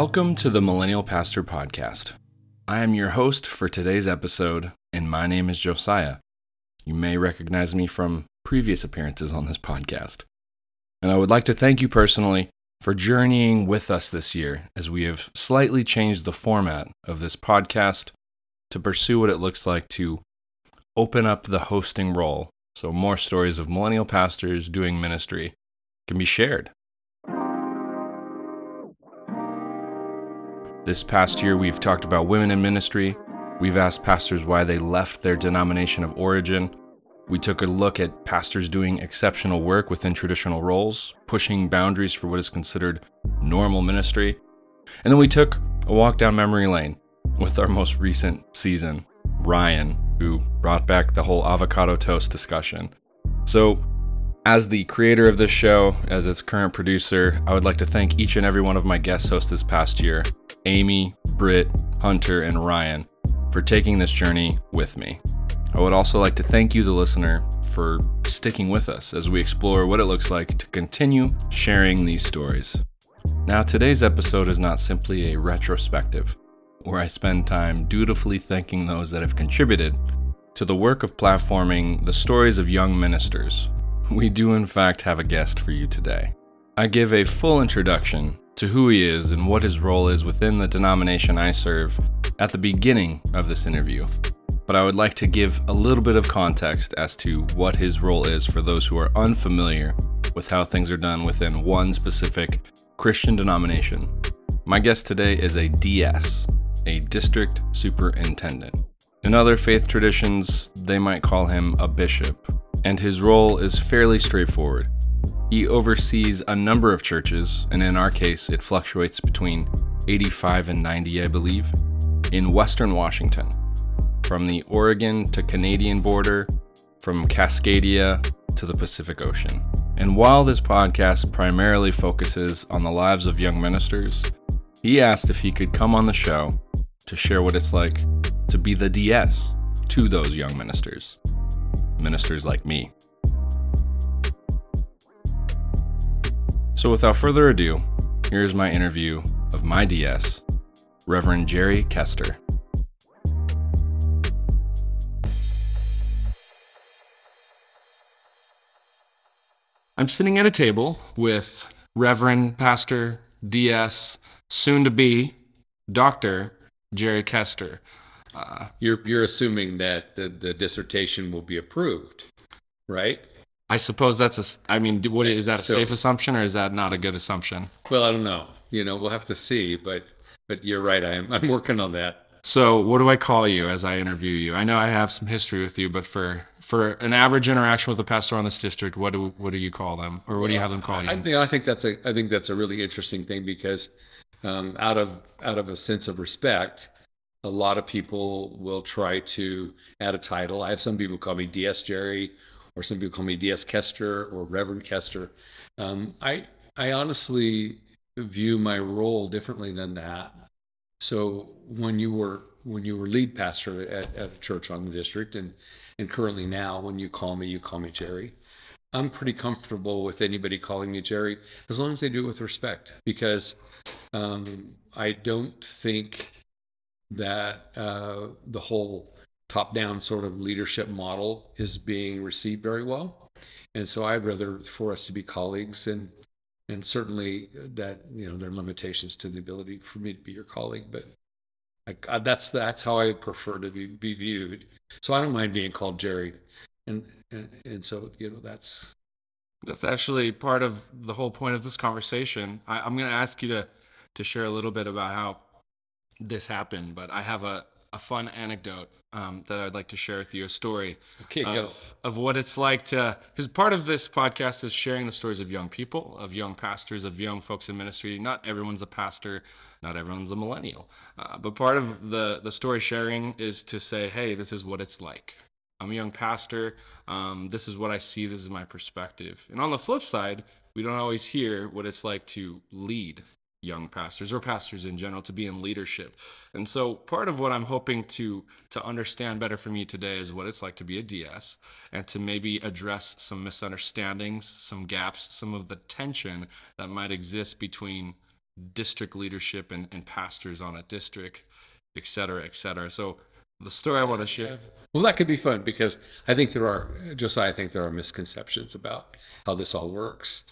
Welcome to the Millennial Pastor Podcast. I am your host for today's episode, and my name is Josiah. You may recognize me from previous appearances on this podcast. And I would like to thank you personally for journeying with us this year as we have slightly changed the format of this podcast to pursue what it looks like to open up the hosting role so more stories of millennial pastors doing ministry can be shared. This past year, we've talked about women in ministry. We've asked pastors why they left their denomination of origin. We took a look at pastors doing exceptional work within traditional roles, pushing boundaries for what is considered normal ministry. And then we took a walk down memory lane with our most recent season, Ryan, who brought back the whole avocado toast discussion. So, as the creator of this show, as its current producer, I would like to thank each and every one of my guest hosts this past year Amy, Britt, Hunter, and Ryan for taking this journey with me. I would also like to thank you, the listener, for sticking with us as we explore what it looks like to continue sharing these stories. Now, today's episode is not simply a retrospective, where I spend time dutifully thanking those that have contributed to the work of platforming the stories of young ministers. We do, in fact, have a guest for you today. I give a full introduction to who he is and what his role is within the denomination I serve at the beginning of this interview but I would like to give a little bit of context as to what his role is for those who are unfamiliar with how things are done within one specific Christian denomination. My guest today is a DS, a district superintendent. In other faith traditions, they might call him a bishop, and his role is fairly straightforward. He oversees a number of churches, and in our case, it fluctuates between 85 and 90, I believe, in Western Washington from the Oregon to Canadian border, from Cascadia to the Pacific Ocean. And while this podcast primarily focuses on the lives of young ministers, he asked if he could come on the show to share what it's like to be the DS to those young ministers, ministers like me. So, without further ado, here's my interview of my DS, Reverend Jerry Kester. I'm sitting at a table with Reverend Pastor DS, soon to be Dr. Jerry Kester. Uh, you're, you're assuming that the, the dissertation will be approved, right? I suppose that's a, I mean, what, is that a so, safe assumption or is that not a good assumption? Well, I don't know. You know, we'll have to see, but, but you're right. I'm, I'm working on that. So, what do I call you as I interview you? I know I have some history with you, but for for an average interaction with a pastor on this district, what do what do you call them, or what do you have them call you? I, think, I think that's a I think that's a really interesting thing because um, out of out of a sense of respect, a lot of people will try to add a title. I have some people call me DS Jerry, or some people call me DS Kester or Reverend Kester. Um, I I honestly view my role differently than that. So when you were when you were lead pastor at, at a church on the district, and and currently now, when you call me, you call me Jerry. I'm pretty comfortable with anybody calling me Jerry as long as they do it with respect, because um, I don't think that uh, the whole top-down sort of leadership model is being received very well, and so I'd rather for us to be colleagues and and certainly that you know there are limitations to the ability for me to be your colleague, but I, that's that's how I prefer to be, be viewed. So I don't mind being called Jerry, and, and and so you know that's that's actually part of the whole point of this conversation. I, I'm going to ask you to to share a little bit about how this happened, but I have a a fun anecdote um, that I'd like to share with you a story okay, of, of what it's like to, because part of this podcast is sharing the stories of young people, of young pastors, of young folks in ministry. Not everyone's a pastor, not everyone's a millennial, uh, but part of the, the story sharing is to say, hey, this is what it's like. I'm a young pastor. Um, this is what I see. This is my perspective. And on the flip side, we don't always hear what it's like to lead young pastors or pastors in general to be in leadership. And so part of what I'm hoping to to understand better from you today is what it's like to be a DS and to maybe address some misunderstandings, some gaps, some of the tension that might exist between district leadership and, and pastors on a district, et cetera, et cetera. So the story I want to share. Well, that could be fun because I think there are, Josiah, I think there are misconceptions about how this all works.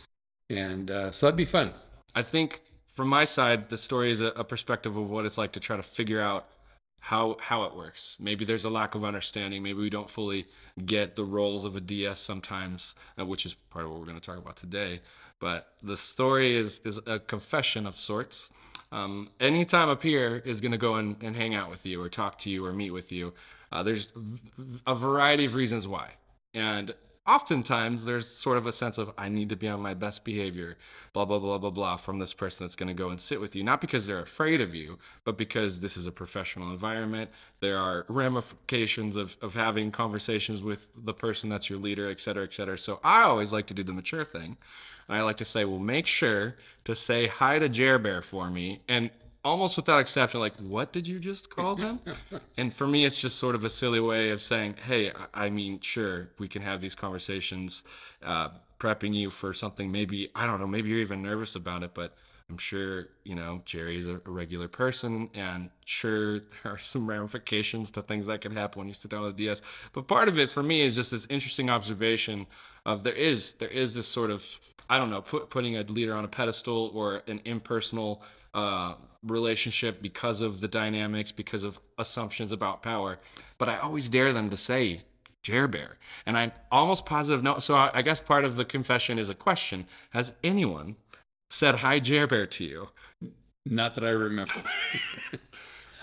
And uh, so that'd be fun. I think from my side, the story is a, a perspective of what it's like to try to figure out how how it works. Maybe there's a lack of understanding. Maybe we don't fully get the roles of a DS sometimes, uh, which is part of what we're going to talk about today. But the story is is a confession of sorts. Um, anytime a peer is going to go and, and hang out with you or talk to you or meet with you, uh, there's a variety of reasons why. And oftentimes there's sort of a sense of I need to be on my best behavior, blah blah blah blah blah from this person that's going to go and sit with you, not because they're afraid of you, but because this is a professional environment. There are ramifications of of having conversations with the person that's your leader, et cetera, et cetera. So I always like to do the mature thing. And I like to say, well, make sure to say hi to Jer Bear for me, and almost without exception, like, what did you just call him? and for me, it's just sort of a silly way of saying, hey, I mean, sure, we can have these conversations, uh, prepping you for something. Maybe, I don't know, maybe you're even nervous about it, but I'm sure, you know, Jerry's a, a regular person and sure there are some ramifications to things that can happen when you sit down with a DS. But part of it for me is just this interesting observation of there is, there is this sort of, I don't know, put, putting a leader on a pedestal or an impersonal, uh, relationship because of the dynamics, because of assumptions about power. But I always dare them to say Jer Bear. And I'm almost positive no. So I, I guess part of the confession is a question. Has anyone said hi Jer Bear to you? Not that I remember.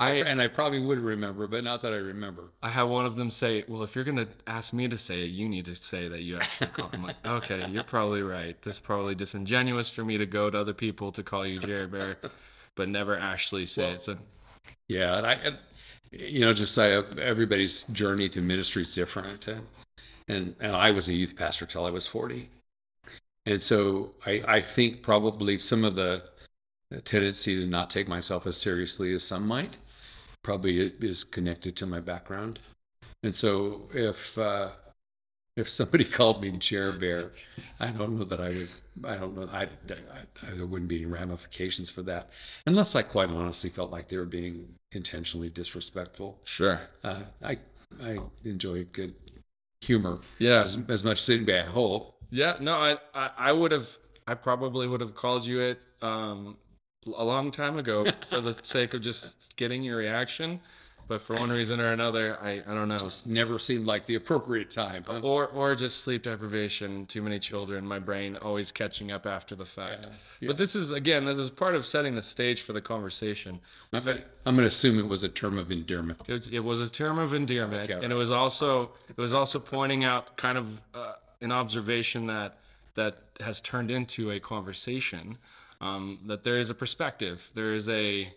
I and I probably would remember, but not that I remember. I had one of them say, "Well, if you're gonna ask me to say it, you need to say that you actually call." I'm like, "Okay, you're probably right. This is probably disingenuous for me to go to other people to call you Jerry Bear." but never actually say well, it. So, yeah, and I, and, you know, just say everybody's journey to ministry is different, and, and and I was a youth pastor till I was forty, and so I I think probably some of the tendency to not take myself as seriously as some might probably is connected to my background, and so if uh, if somebody called me Jer Bear, I don't know that I would. I don't know. I, I, I, there wouldn't be any ramifications for that, unless I quite honestly felt like they were being intentionally disrespectful. Sure. Uh, I I enjoy good humor. Yeah. As, as much as anybody, I hope. Yeah. No, I I, I would have. I probably would have called you it um, a long time ago for the sake of just getting your reaction but for one reason or another, I, I don't know. Just never seemed like the appropriate time. Huh? Or or just sleep deprivation, too many children, my brain always catching up after the fact. Yeah, yeah. But this is again, this is part of setting the stage for the conversation. I'm, going to assume it was a term of endearment. It, it was a term of endearment, okay, and it was also it was also pointing out kind of uh, an observation that that has turned into a conversation. Um, that there is a perspective, there is a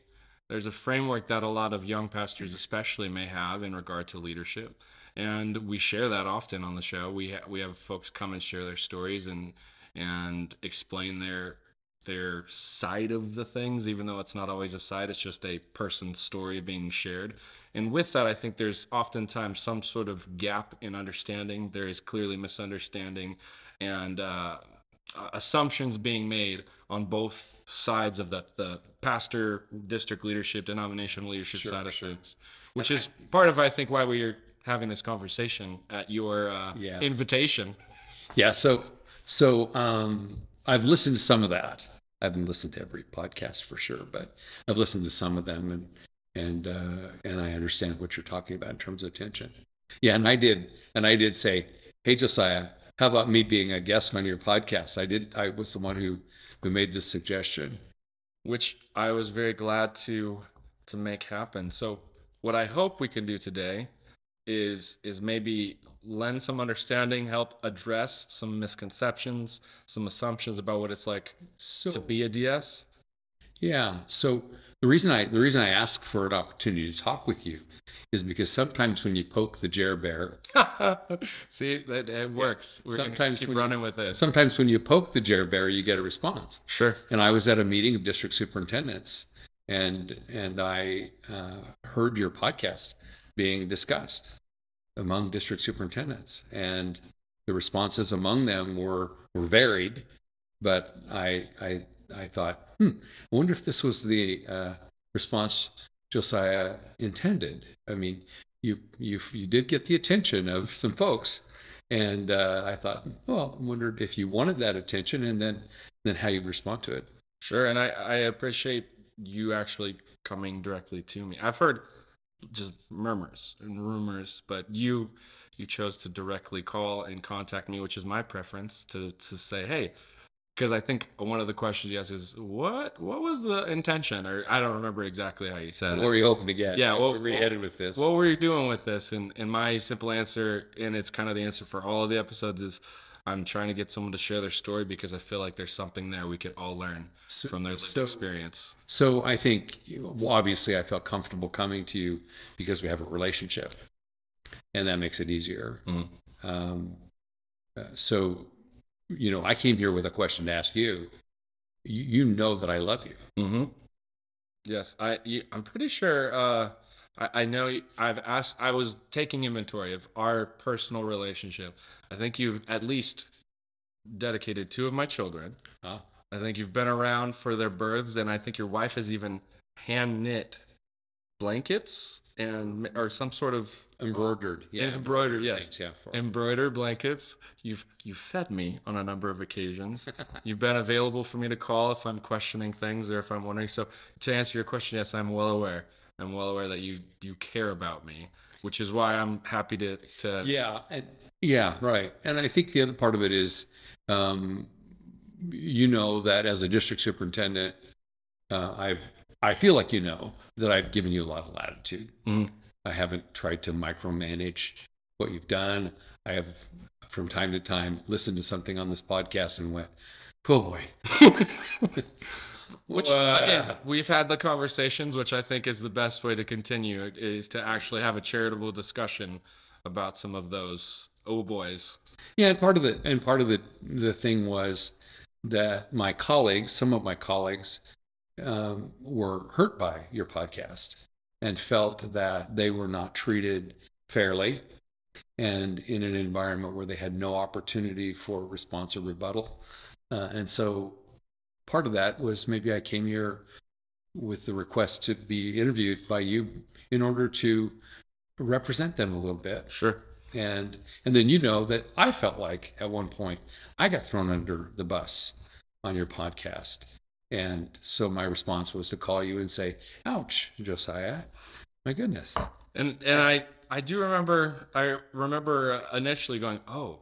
there's a framework that a lot of young pastors, especially, may have in regard to leadership, and we share that often on the show. We ha- we have folks come and share their stories and and explain their their side of the things, even though it's not always a side. It's just a person's story being shared. And with that, I think there's oftentimes some sort of gap in understanding. There is clearly misunderstanding, and uh, uh, assumptions being made on both sides of the, the pastor, district leadership, denominational leadership sure, side of sure. things, which is part of, I think, why we are having this conversation at your uh, yeah. invitation. Yeah. So, so um, I've listened to some of that. I haven't listened to every podcast for sure, but I've listened to some of them, and and uh, and I understand what you're talking about in terms of tension. Yeah, and I did, and I did say, "Hey, Josiah, how about me being a guest on your podcast? I did. I was the one who who made this suggestion, which I was very glad to to make happen. So what I hope we can do today is is maybe lend some understanding, help address some misconceptions, some assumptions about what it's like so, to be a DS. Yeah. So the reason I the reason I asked for an opportunity to talk with you is because sometimes when you poke the Jer Bear, see that it works. We're sometimes keep running you, with it. Sometimes when you poke the Jer Bear, you get a response. Sure. And I was at a meeting of district superintendents, and and I uh, heard your podcast being discussed among district superintendents, and the responses among them were were varied, but I I I thought, hmm, I wonder if this was the uh, response Josiah intended. I mean, you you you did get the attention of some folks, and uh, I thought, well, I wondered if you wanted that attention, and then then how you'd respond to it. Sure, and I I appreciate you actually coming directly to me. I've heard just murmurs and rumors, but you you chose to directly call and contact me, which is my preference to to say, hey, because I think one of the questions you asked is what what was the intention, or I don't remember exactly how you said What it. were you hoping to get? Yeah, Where what- were you headed with this? What were you doing with this? And and my simple answer, and it's kind of the answer for all of the episodes, is I'm trying to get someone to share their story because I feel like there's something there we could all learn So- from their lived so- experience. So I think, well, obviously, I felt comfortable coming to you because we have a relationship, and that makes it easier. Mhm. Um, uh, so, you know, I came here with a question to ask you. You, you know that I love you. Mm-hmm. Yes, I. You, I'm pretty sure. Uh, I, I know. I've asked. I was taking inventory of our personal relationship. I think you've at least dedicated two of my children. Huh? I think you've been around for their births, and I think your wife has even hand knit blankets and or some sort of Embroidered, yeah, Embroidered, yes. things, yeah. For, embroidered blankets. You've you've fed me on a number of occasions. You've been available for me to call if I'm questioning things or if I'm wondering. So to answer your question, yes, I'm well aware. I'm well aware that you you care about me, which is why I'm happy to to yeah, and, yeah, right. And I think the other part of it is, um, you know, that as a district superintendent, uh, I've I feel like you know that I've given you a lot of latitude. Mhm. I haven't tried to micromanage what you've done. I have, from time to time, listened to something on this podcast and went, "Oh boy." Which again, we've had the conversations, which I think is the best way to continue, is to actually have a charitable discussion about some of those oh boys. Yeah, and part of the and part of the the thing was that my colleagues, some of my colleagues, um, were hurt by your podcast and felt that they were not treated fairly and in an environment where they had no opportunity for response or rebuttal. Uh, and so part of that was maybe I came here with the request to be interviewed by you in order to represent them a little bit Sure. and and then you know that I felt like at one point I got thrown under the bus on your podcast, and so my response was to call you and say, "Ouch, Josiah, my goodness." And and I I do remember I remember initially going, "Oh,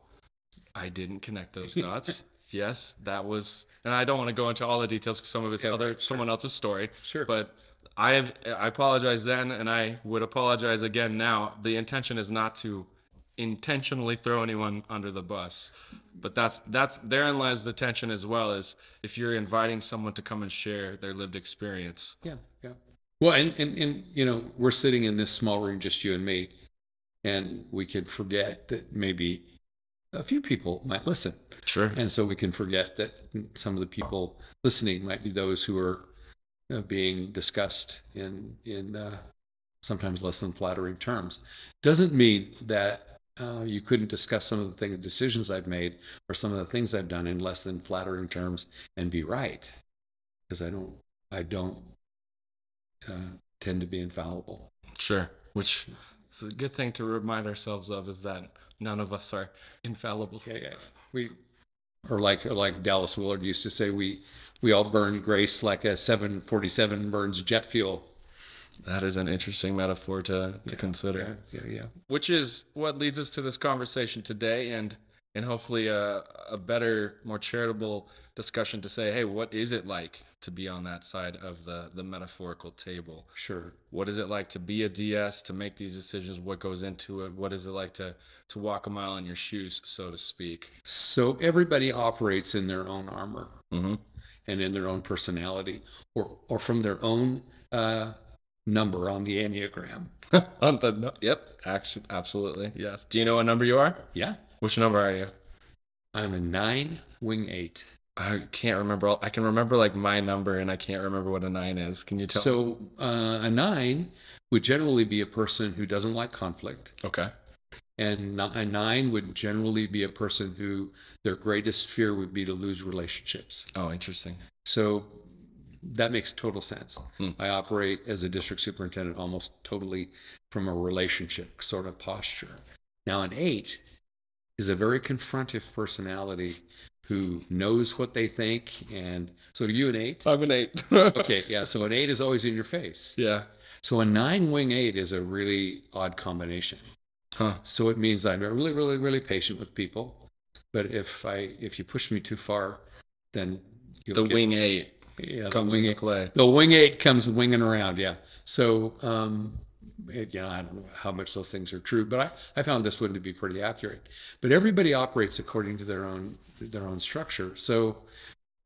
I didn't connect those dots." yes, that was and I don't want to go into all the details because some of it's Yeah, other someone else's story. Sure. But I have I apologize then and I would apologize again now. The intention is not to intentionally throw anyone under the bus. But that's that's therein lies the tension as well as if you're inviting someone to come and share their lived experience. Yeah, yeah. Well, and, and and you know, we're sitting in this small room, just you and me, and we could forget that maybe a few people might listen. Sure. And so we can forget that some of the people listening might be those who are uh, being discussed in in uh, sometimes less than flattering terms. Doesn't mean that uh, you couldn't discuss some of the things, decisions I've made, or some of the things I've done in less than flattering terms and be right, because I don't I don't uh, tend to be infallible. Sure. Which is a good thing to remind ourselves of is that none of us are infallible. Yeah, yeah. We or like or like Dallas Willard used to say, we we all burn grace like a 747 burns jet fuel. That is an interesting metaphor to, to consider. Yeah, yeah, yeah. Which is what leads us to this conversation today and and hopefully a, a better, more charitable discussion to say, hey, what is it like to be on that side of the, the metaphorical table? Sure. What is it like to be a DS, to make these decisions? What goes into it? What is it like to, to walk a mile in your shoes, so to speak? So everybody operates in their own armor Mm-hmm. and in their own personality, or or from their own uh, number on the enneagram. On the yep, actually, absolutely, yes. Do you know what number you are? Yeah, Which number are you? I'm a nine wing eight. I can't remember. I can remember like my number, and I can't remember what a nine is. Can you tell? So uh, a nine would generally be a person who doesn't like conflict. okay. And a nine would generally be a person who their greatest fear would be to lose relationships. Oh, interesting. So that makes total sense. Hmm. I operate as a district superintendent almost totally from a relationship sort of posture. Now, an eight is a very confrontive personality who knows what they think. And so, are you an eight? I'm an eight. Okay, yeah. So, an eight is always in your face. Yeah. So, a nine wing eight is a really odd combination. Huh. So, it means I'm really, really, really patient with people. But if I if you push me too far, then you'll The wing eight yeah, the comes wing into eight play. the wing eight comes winging around yeah. So um it, you know i don't know how much those things are true but i, I found this one to be pretty accurate. But everybody operates according to their own their own structure. So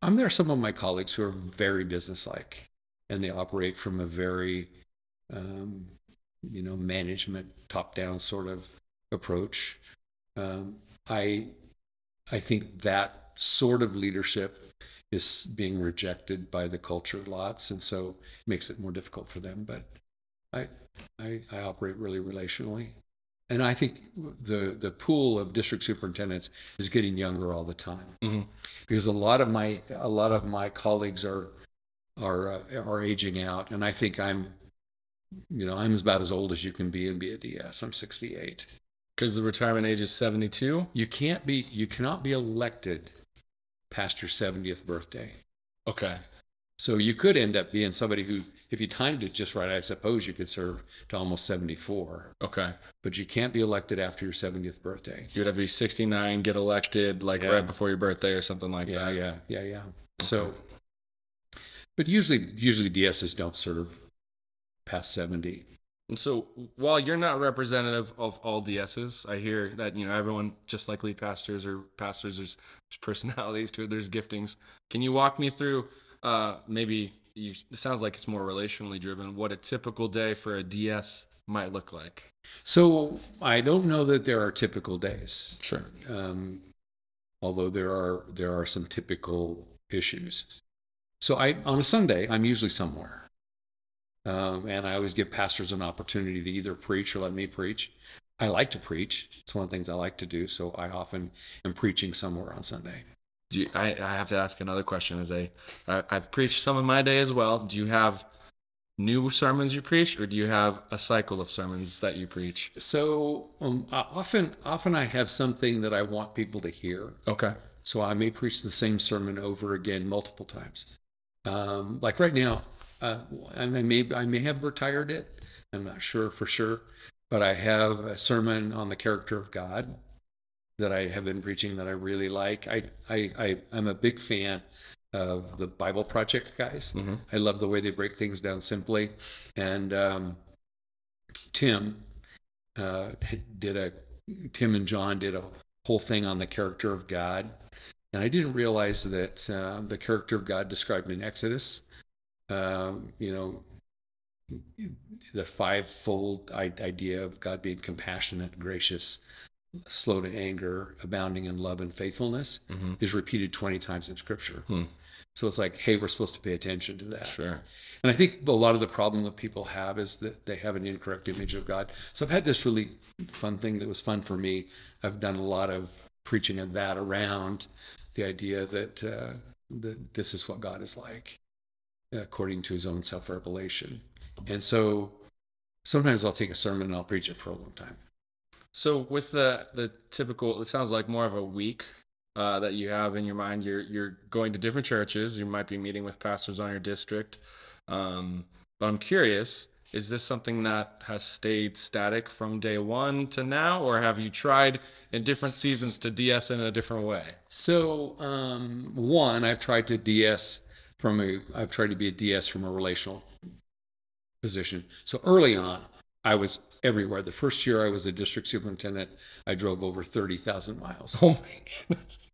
i'm there are some of my colleagues who are very businesslike and they operate from a very um, you know management top down sort of approach. Um, i i think that sort of leadership is being rejected by the culture lots, and so it makes it more difficult for them. But I, I, I operate really relationally, and I think the the pool of district superintendents is getting younger all the time Mhm. because a lot of my a lot of my colleagues are are uh, are aging out, and I think I'm, you know, I'm about as old as you can be and be a DS. I'm 68. Because the retirement age is 72. You can't be you cannot be elected past your 70th birthday. Okay. So you could end up being somebody who, if you timed it just right, I suppose you could serve to almost 74. Okay. But you can't be elected after your 70th birthday. You would have to be 69, get elected like Yeah. right before your birthday or something like Yeah, that. yeah, yeah, yeah. Yeah. So, but usually, usually DSs don't serve past 70. And so while you're not representative of all DSs, I hear that you know everyone, just like lead pastors or pastors, there's, there's personalities to it, there's giftings. Can you walk me through uh, maybe you, it sounds like it's more relationally driven. What a typical day for a DS might look like. So I don't know that there are typical days. Sure. um, although there are there are some typical issues. So I on a Sunday I'm usually somewhere, um, and I always give pastors an opportunity to either preach or let me preach. I like to preach; it's one of the things I like to do. So I often am preaching somewhere on Sunday. Do you, I, I have to ask another question. As I, I've preached some of my day as well. Do you have new sermons you preach, or do you have a cycle of sermons that you preach? So um, often often I have something that I want people to hear. Okay. So I may preach the same sermon over again multiple times. Um, like right now, uh, and I may I may have retired it. I'm not sure for sure, but I have a sermon on the character of God that I have been preaching that I really like. I I, I I'm a big fan of the Bible Project guys. Mm-hmm. I love the way they break things down simply. And um, Tim uh, did a Tim and John did a whole thing on the character of God, and I didn't realize that uh, the character of God described in Exodus, um, you know, the fivefold idea of God being compassionate, gracious, slow to anger, abounding in love and faithfulness, Mm-hmm. is repeated twenty times in Scripture. Hmm. So it's like, hey, we're supposed to pay attention to that. Sure. And I think a lot of the problem that people have is that they have an incorrect image of God. So I've had this really fun thing that was fun for me. I've done a lot of preaching of that around the idea that uh, that this is what God is like, according to His own self-revelation. And so sometimes I'll take a sermon and I'll preach it for a long time. So with the the typical, it sounds like more of a week uh, that you have in your mind. You're you're going to different churches. You might be meeting with pastors on your district. Um, but I'm curious: is this something that has stayed static from day one to now, or have you tried in different seasons to DS in a different way? So um, one, I've tried to DS from a, I've tried to be a DS from a relational position. So early on, I was everywhere. The first year I was a district superintendent, I drove over thirty thousand miles, Oh my goodness,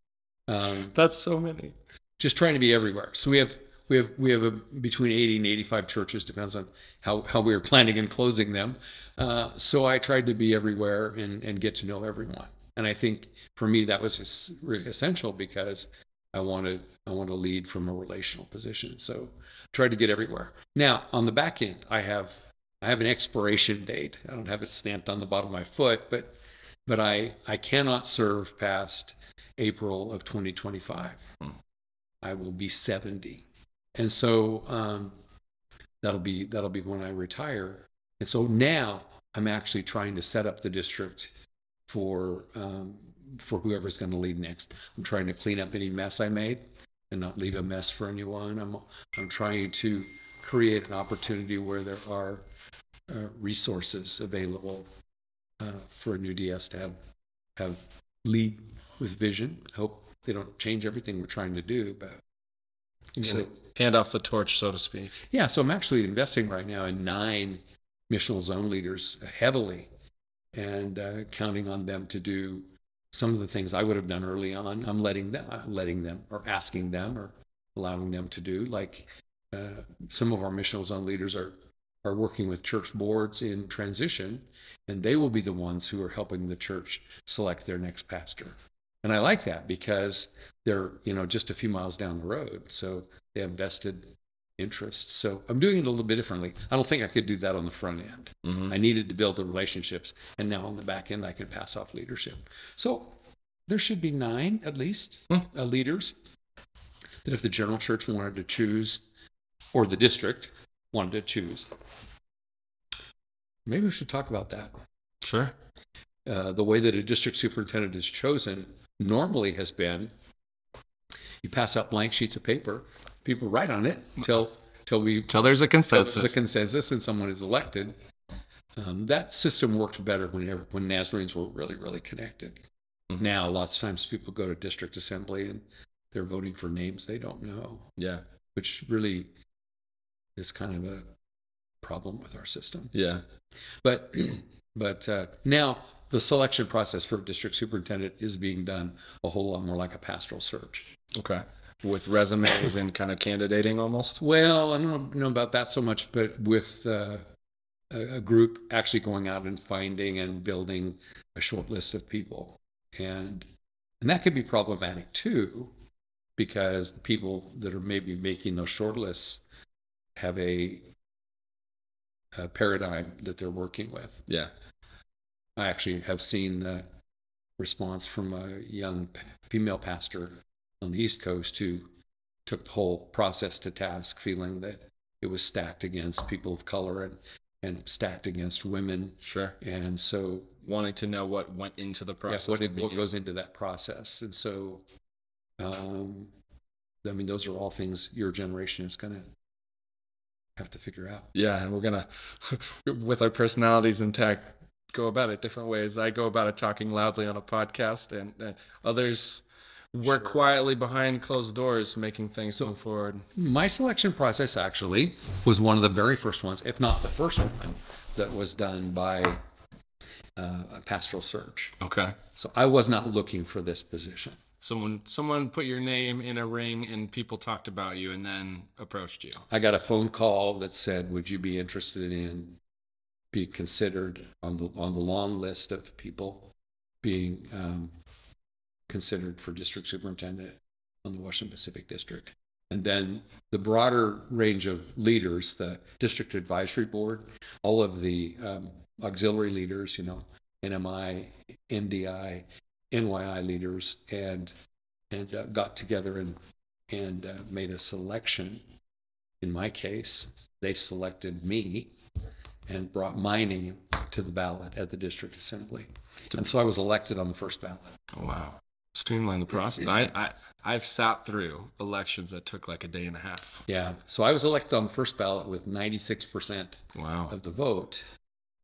um, that's so many. just trying to be everywhere. So we have we have we have a, between eighty and eighty five churches, depends on how how we are planning and closing them. Uh, so I tried to be everywhere and and get to know everyone. And I think for me that was essential because I wanted I want to lead from a relational position. So try to get everywhere. Now on the back end, I have I have an expiration date. I don't have it stamped on the bottom of my foot, but but I I cannot serve past April of 2025. I will be 70, and so um, that'll be that'll be when I retire. And so now I'm actually trying to set up the district for um, for whoever's going to lead next. I'm trying to clean up any mess I made and not leave a mess for anyone. I'm I'm trying to create an opportunity where there are uh, resources available uh, for a new DS to have have lead with vision. I hope they don't change everything we're trying to do, but so, hand off the torch, so to speak. Yeah, so I'm actually investing right now in nine missional zone leaders heavily, and uh, counting on them to do some of the things I would have done early on. I'm letting them, uh, letting them, or asking them, or allowing them to do. Like uh, some of our missional zone leaders are are working with church boards in transition, and they will be the ones who are helping the church select their next pastor. And I like that because they're, you know, just a few miles down the road. So they have vested interest. So I'm doing it a little bit differently. I don't think I could do that on the front end. Mm-hmm. I needed to build the relationships. And now on the back end, I can pass off leadership. So there should be nine at least mm. uh, leaders that if the general church wanted to choose, or the district wanted to choose, maybe we should talk about that. Sure. Uh, the way that a district superintendent is chosen normally has been you pass out blank sheets of paper, people write on it until till we till there's a consensus. There's a consensus, and someone is elected. Um, that system worked better whenever when Nazarenes were really really connected. Mm-hmm. Now, lots of times people go to district assembly and they're voting for names they don't know. Yeah, which really is kind of a problem with our system. Yeah, but but uh, now the selection process for district superintendent is being done a whole lot more like a pastoral search. Okay. With resumes and kind of candidating almost? Well, I don't know about that so much, but with uh, a, a group actually going out and finding and building a short list of people. And and that could be problematic too, because the people that are maybe making those short lists have a, a paradigm that they're working with. Yeah. I actually have seen the response from a young female pastor on the East Coast who took the whole process to task, feeling that it was stacked against people of color and, and stacked against women. Sure. And so wanting to know what went into the process. Yeah, what, what goes into that process. And so, um, I mean, those are all things your generation is going to have to figure out. Yeah. And we're going to, with our personalities intact, go about it different ways. I go about it talking loudly on a podcast, and, and others work sure. quietly behind closed doors, making things so, move forward. My selection process actually was one of the very first ones, if not the first one, that was done by uh, a pastoral search. Okay. So I was not looking for this position. Someone, someone put your name in a ring, and people talked about you, and then approached you. I got a phone call that said, "Would you be interested in be considered on the on the long list of people being um, considered for district superintendent on the Washington Pacific District. And then the broader range of leaders, the district advisory board, all of the um, auxiliary leaders, you know, NMI, NDI, NYI leaders, and and uh, got together and and uh, made a selection. In my case, they selected me and brought my name to the ballot at the district assembly. And so I was elected on the first ballot. Oh, wow. Streamline the process. I, I, I've sat through elections that took like a day and a half. Yeah. So I was elected on the first ballot with 96% wow. of the vote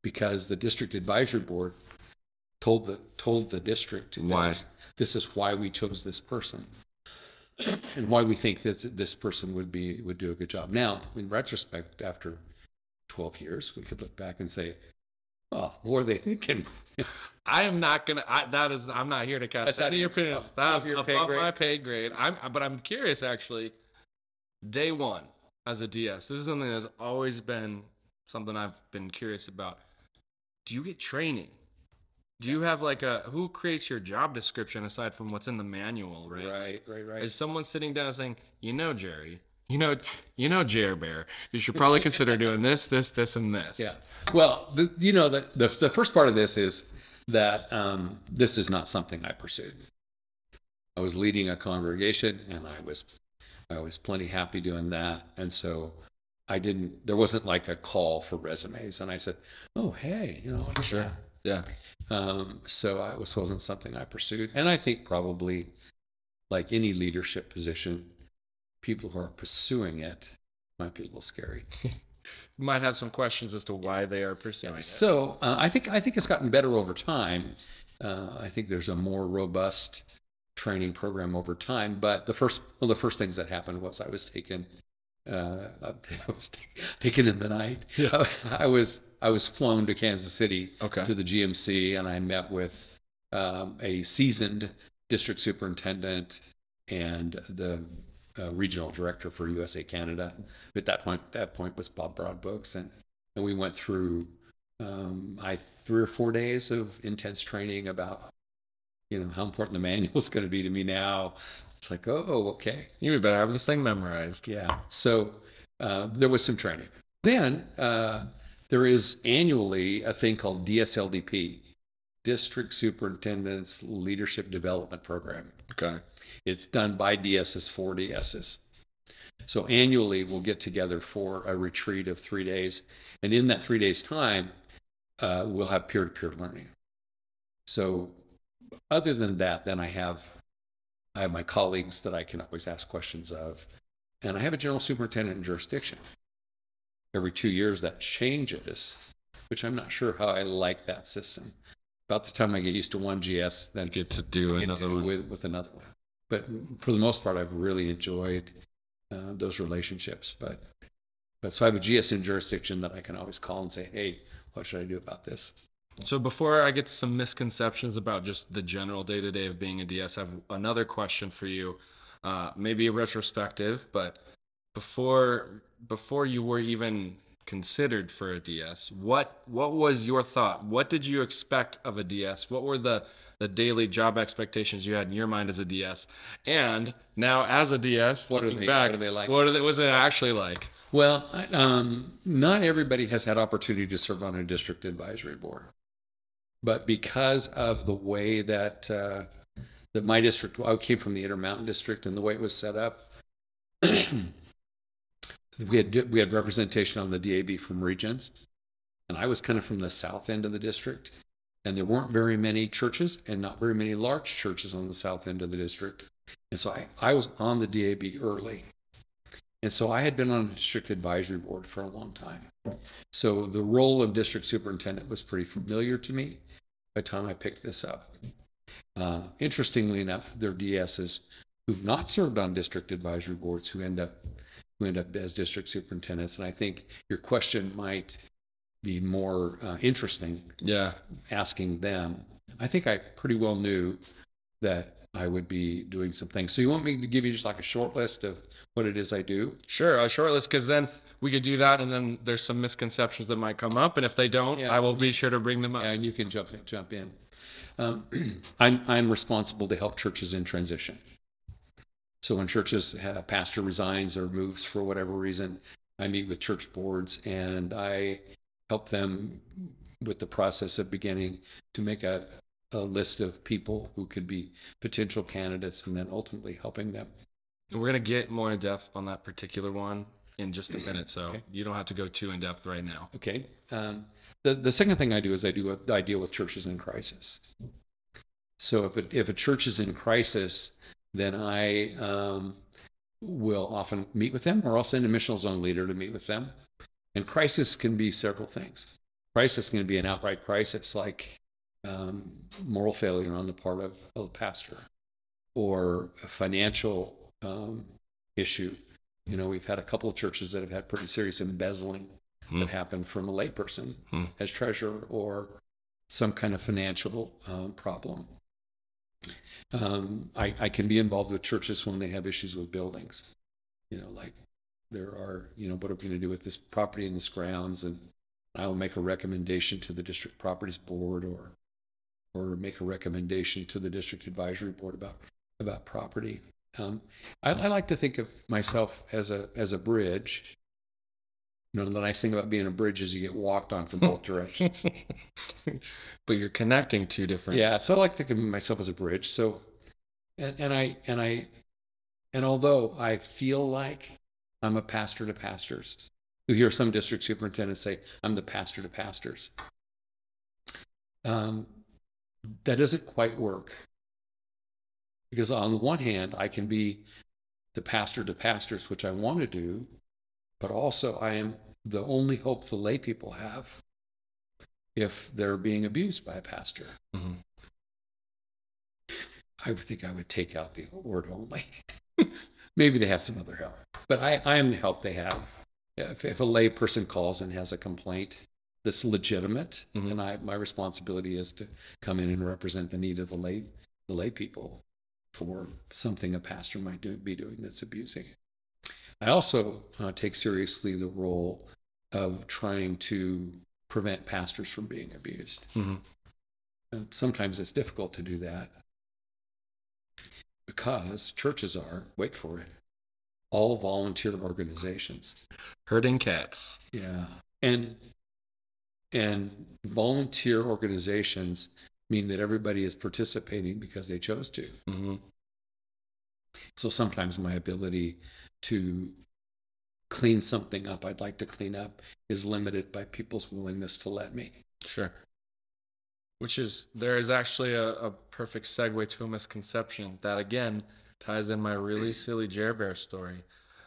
because the district advisory board told the told the district this why is, this is why we chose this person and why we think that this person would be would do a good job. Now, in retrospect, after 12 years, we could look back and say, oh, what are they thinking? I am not gonna. I, that is, I'm not here to cast That's any opinions. Oh, that's above grade. my pay grade. I'm, but I'm curious actually. Day one as a DS, this is something that's always been something I've been curious about. Do you get training? Do you have like a who creates your job description aside from what's in the manual, right? Right, right, right. Is someone sitting down saying, you know, Jerry, you know, you know, Jer Bear, you should probably consider doing this, this, this, and this. Yeah. Well, the, you know, the, the, the first part of this is that um, this is not something I pursued. I was leading a congregation, and I was I was plenty happy doing that, and so I didn't. There wasn't like a call for resumes, and I said, "Oh, hey, you know, Sure. Yeah. um, so I was wasn't something I pursued, and I think probably like any leadership position, people who are pursuing it might be a little scary. Might have some questions as to why they are pursuing it. So uh, I think I think it's gotten better over time. Uh, I think there's a more robust training program over time. But the first one of the first things that happened was I was taken. Uh, I was taken in the night. Yeah. I was I was flown to Kansas City Okay. to the GMC, and I met with um, a seasoned district superintendent and the uh, regional director for USA Canada. At that point, that point was Bob Broadbooks, and and we went through um, I three or four days of intense training about you know how important the manual is going to be to me now. It's like, oh, okay, You better have this thing memorized. yeah. So uh, there was some training. Then uh, there is annually a thing called DSLDP, District Superintendent's Leadership Development Program. Okay. It's done by DSs for DSs. So annually, we'll get together for a retreat of three days, and in that three days' time, uh, we'll have peer-to-peer learning. So, other than that, then I have I have my colleagues that I can always ask questions of, and I have a general superintendent in jurisdiction. Every two years, that changes, which I'm not sure how I like that system. About the time I get used to one GS, then get to do get another to one. with, with another one. But for the most part, I've really enjoyed uh, those relationships. But but so I have a GS in jurisdiction that I can always call and say, hey, what should I do about this? So before I get to some misconceptions about just the general day to day of being a DS, I have another question for you. Uh, maybe a retrospective, but before before you were even considered for a DS, what what was your thought? What did you expect of a DS? What were the the daily job expectations you had in your mind as a DS? And now as a DS, What are looking they- back, what are they like? What are they, was it actually like? Well, um, not everybody has had opportunity to serve on a district advisory board, but because of the way that uh, that my district, I came from the Intermountain District, and the way it was set up, we had we had representation on the DAB from regions, and I was kind of from the south end of the district, and there weren't very many churches and not very many large churches on the south end of the district, and so I, I was on the DAB early. And so I had been on a district advisory board for a long time. So the role of district superintendent was pretty familiar to me by the time I picked this up. Uh, interestingly enough, there are DSs who've not served on district advisory boards who end up who end up as district superintendents. And I think your question might be more uh, interesting Yeah. asking them. I think I pretty well knew that I would be doing some things. So you want me to give you just like a short list of what it is I do? Sure, a short list because then we could do that, and then there's some misconceptions that might come up, and if they don't, Yeah. I will be sure to bring them up. and you can jump in, jump in. Um, I'm I'm responsible to help churches in transition. So when churches a pastor resigns or moves for whatever reason, I meet with church boards and I help them with the process of beginning to make a, a list of people who could be potential candidates and then ultimately helping them. We're gonna get more in depth on that particular one in just a minute, so Okay. you don't have to go too in depth right now. Okay. Um, the the second thing I do is I do a, I deal with churches in crisis. So if it, if a church is in crisis, then I um, will often meet with them, or I'll send a missional zone leader to meet with them. And crisis can be several things. Crisis can be an outright crisis, like um, moral failure on the part of a pastor, or a financial um, issue. You know, we've had a couple of churches that have had pretty serious embezzling Hmm. that happened from a layperson Hmm. as treasurer or some kind of financial um, problem. Um, I, I can be involved with churches when they have issues with buildings. You know, like there are, you know, what are we going to do with this property and this grounds? And I will make a recommendation to the district properties board or or make a recommendation to the district advisory board about about property. Um, I, I like to think of myself as a as a bridge You know, the nice thing about being a bridge is you get walked on from both directions. but you're connecting two different. yeah, so I like to think of myself as a bridge. So, and, and I and I, and although I feel like I'm a pastor to pastors, you hear some district superintendents say I'm the pastor to pastors. Um, that doesn't quite work because on the one hand, I can be the pastor to pastors, which I want to do, but also I am the only hope the lay people have if they're being abused by a pastor. Mm-hmm. I would think I would take out the word only. Maybe they have some other help, but I, I am the help they have. If, if a lay person calls and has a complaint that's legitimate, Mhm. then I, my responsibility is to come in and represent the need of the lay, the lay people for something a pastor might do, be doing that's abusing. I also uh, take seriously the role of trying to prevent pastors from being abused. Mm-hmm. Uh, sometimes it's difficult to do that because churches are, wait for it, all volunteer organizations. Herding cats. Yeah. And and volunteer organizations mean that everybody is participating because they chose to. Mm-hmm. So sometimes my ability to clean something up I'd like to clean up is limited by people's willingness to let me. Sure. Which is there is actually a, a perfect segue to a misconception that again ties in my really silly Jer Bear story.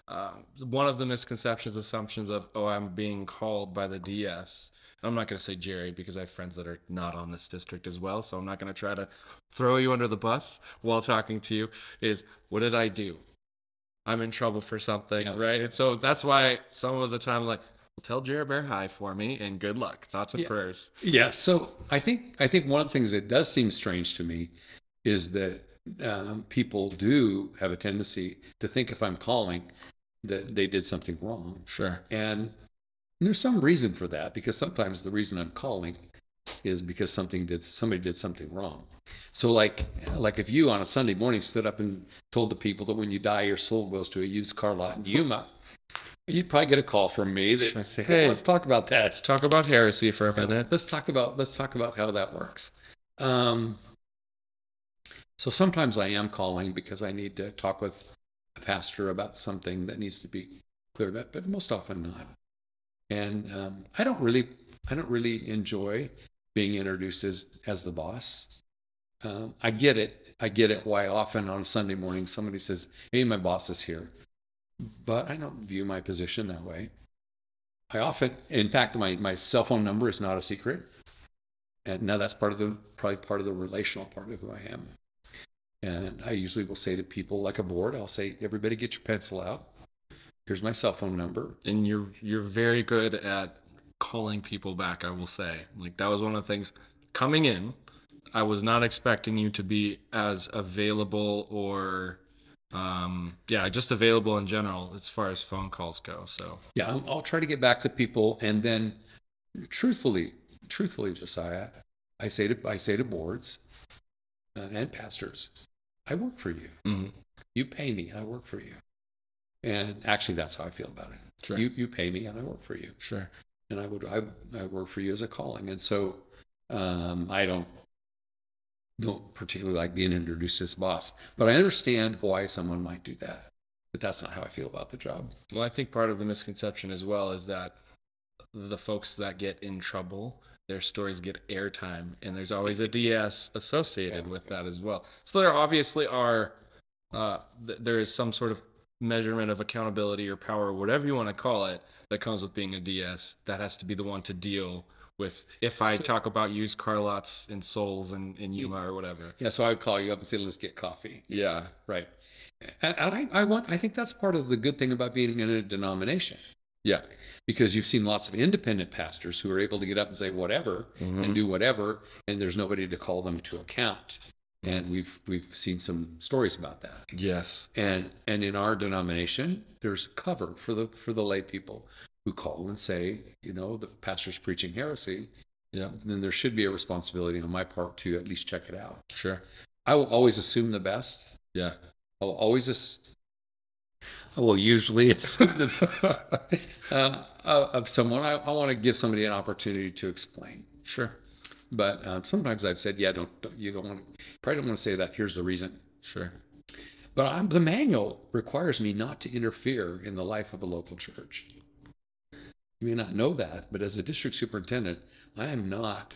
Uh, one of the misconceptions, assumptions of oh I'm being called by the DS. And I'm not going to say Jerry because I have friends that are not on this district as well, so I'm not going to try to throw you under the bus while talking to you. Is what did I do? I'm in trouble for something, Yeah. right? And so that's why some of the time, I'm like, tell Jer Bear hi for me and good luck. Thoughts and Yeah. prayers. Yeah. So I think I think one of the things that does seem strange to me is that um, people do have a tendency to think if I'm calling that they did something wrong, Sure. and there's some reason for that because sometimes the reason I'm calling is because something did somebody did something wrong. So like like if you on a Sunday morning stood up and told the people that when you die your soul goes to a used car lot in Yuma, you'd probably get a call from me that. Say, hey, "Hey." let's talk about that. Let's talk about heresy for a minute. Let's talk about let's talk about how that works. Um, so sometimes I am calling because I need to talk with a pastor about something that needs to be cleared up, but most often not. And um, I don't really I don't really enjoy being introduced as as the boss. Um, I get it. I get it. Why often on a Sunday morning somebody says, "Hey, my boss is here," but I don't view my position that way. I often, in fact, my, my cell phone number is not a secret. And now that's part of the, probably part of the relational part of who I am. And I usually will say to people like a board, I'll say, everybody get your pencil out. Here's my cell phone number. And you're you're very good at calling people back, I will say. Like that was one of the things coming in, I was not expecting you to be as available or um yeah, just available in general as far as phone calls go. So Yeah, I'll, I'll try to get back to people. And then truthfully, truthfully, Josiah, I say to, I say to boards uh, and pastors, I work for you. mhm. You pay me, I work for you. And actually, that's how I feel about it. Sure. You, you pay me and I work for you. sure. and I would I, I work for you as a calling, and so um, I don't don't particularly like being introduced as boss, but I understand why someone might do that. But that's not how I feel about the job. Well, I think part of the misconception as well is that the folks that get in trouble, their stories get airtime, and there's always a DS associated with that as well. So there obviously are, uh, th- there is some sort of measurement of accountability or power, whatever you want to call it, that comes with being a DS. That has to be the one to deal with. If I So- talk about used car lots and souls and in Yuma or whatever. Yeah, so I would call you up and say, "Let's get coffee." Yeah. Right. And, and I, I want I think that's part of the good thing about being in a denomination Yeah. because you've seen lots of independent pastors who are able to get up and say whatever Mhm. and do whatever, and there's nobody to call them to account. And we've we've seen some stories about that. Yes. and and in our denomination there's cover for the for the lay people who call and say you know the pastor's preaching heresy Yeah. then there should be a responsibility on my part to at least check it out Sure. i will always assume the best Yeah. i'll always as, Well, usually it's uh, of someone. I, I want to give somebody an opportunity to explain. Sure. But um, sometimes I've said, yeah, don't, don't you don't want to, probably don't want to say that. Here's the reason. Sure. But I'm, the manual requires me not to interfere in the life of a local church. You may not know that, but as a district superintendent, I am not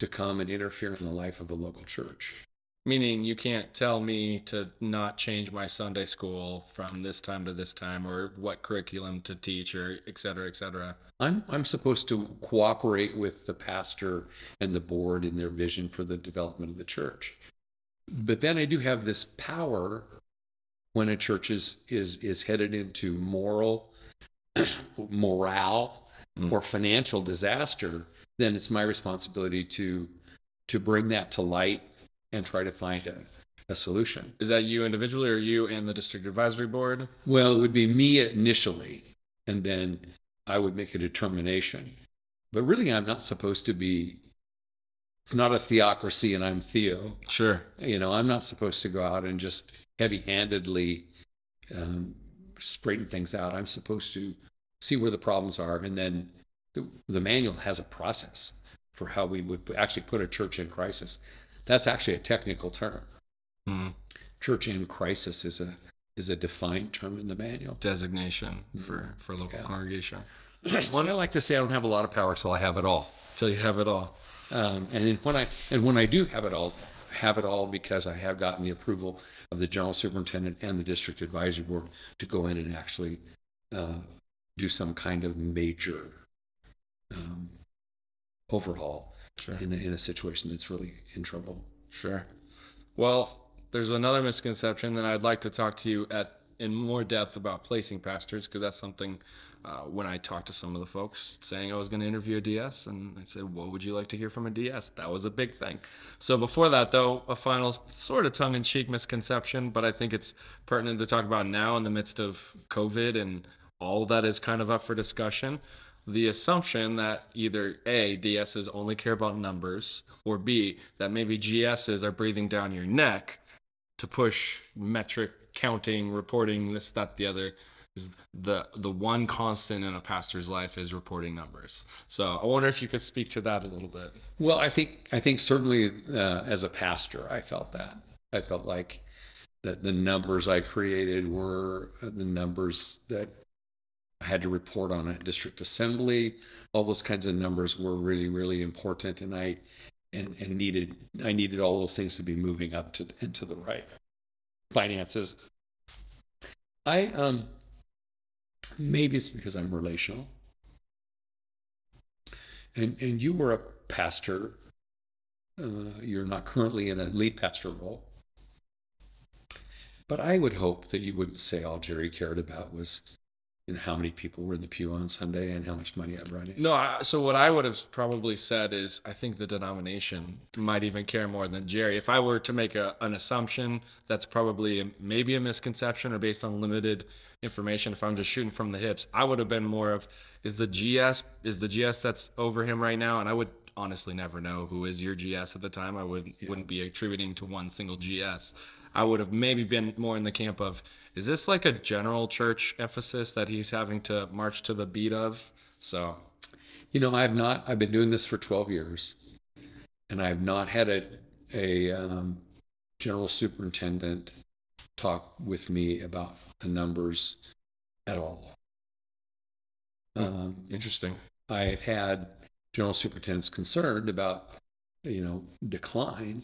to come and interfere in the life of a local church. Meaning you can't tell me to not change my Sunday school from this time to this time or what curriculum to teach or et cetera, et cetera. I'm, I'm supposed to cooperate with the pastor and the board in their vision for the development of the church. But then I do have this power when a church is, is, is headed into moral, morale, mm. or financial disaster, then it's my responsibility to, to bring that to light and try to find a, a solution. Is that you individually or you and the district advisory board? Well, it would be me initially, and then I would make a determination. But really, I'm not supposed to be, it's not a theocracy and I'm Theo. Sure. You know, I'm not supposed to go out and just heavy handedly um, straighten things out. I'm supposed to see where the problems are. And then the, the manual has a process for how we would actually put a church in crisis. That's actually a technical term. Mm-hmm. Church in crisis is a is a defined term in the manual. Designation for for local yeah. congregation. Well, I like to say I don't have a lot of power till I have it all. Till you have it all. Um, and then when I and when I do have it all, have it all because I have gotten the approval of the general superintendent and the district advisory board to go in and actually uh, do some kind of major um, overhaul sure. in, a, in a situation that's really in trouble. Sure. Well, there's another misconception that I'd like to talk to you at in more depth about placing pastors because that's something uh, when I talked to some of the folks saying I was going to interview a DS, and I said, "What would you like to hear from a DS?" That was a big thing. So before that, though, a final sort of tongue-in-cheek misconception, but I think it's pertinent to talk about now in the midst of COVID and all that is kind of up for discussion the assumption that either A, DSs only care about numbers, or B, that maybe GSs are breathing down your neck to push metric counting, reporting, this, that, the other. The the one constant in a pastor's life is reporting numbers. So I wonder if you could speak to that a little bit. Well, I think I think certainly uh, as a pastor, I felt that I felt like that the numbers I created were the numbers that I had to report on at district assembly. All those kinds of numbers were really, really important, and I and, and needed I needed all those things to be moving up to into the right finances. I um maybe it's because I'm relational. And and you were a pastor. Uh, you're not currently in a lead pastor role. But I would hope that you wouldn't say all Jerry cared about was and how many people were in the pew on Sunday and how much money I brought in. No, I, so what I would have probably said is I think the denomination might even care more than Jerry. If I were to make a, an assumption that's probably a, maybe a misconception or based on limited information, if I'm just shooting from the hips, I would have been more of is the GS is the GS that's over him right now, and I would honestly never know who is your GS at the time. I would yeah. wouldn't be attributing to one single GS. I would have maybe been more in the camp of is this like a general church emphasis that he's having to march to the beat of? So, you know, I've not. I've been doing this for 12 years, and I've not had a a um, general superintendent talk with me about the numbers at all. Um, Interesting. I've had general superintendents concerned about, you know, decline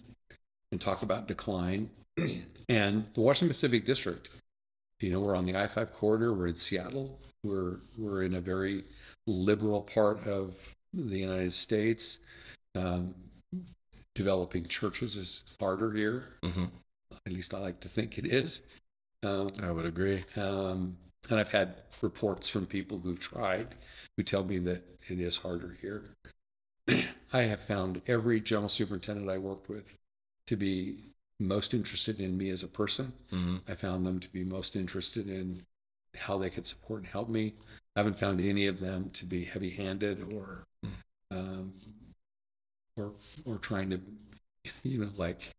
and talk about decline. and the Washington Pacific District you know, we're on the I 5 corridor, we're in Seattle, we're, we're in a very liberal part of the United States. Um, developing churches is harder here. Mm-hmm. At least I like to think it is. Um, I would agree. Um, and I've had reports from people who've tried who tell me that it is harder here. I have found every general superintendent I worked with to be most interested in me as a person. Mm-hmm. I found them to be most interested in how they could support and help me. I haven't found any of them to be heavy-handed or um, or or trying to, you know, like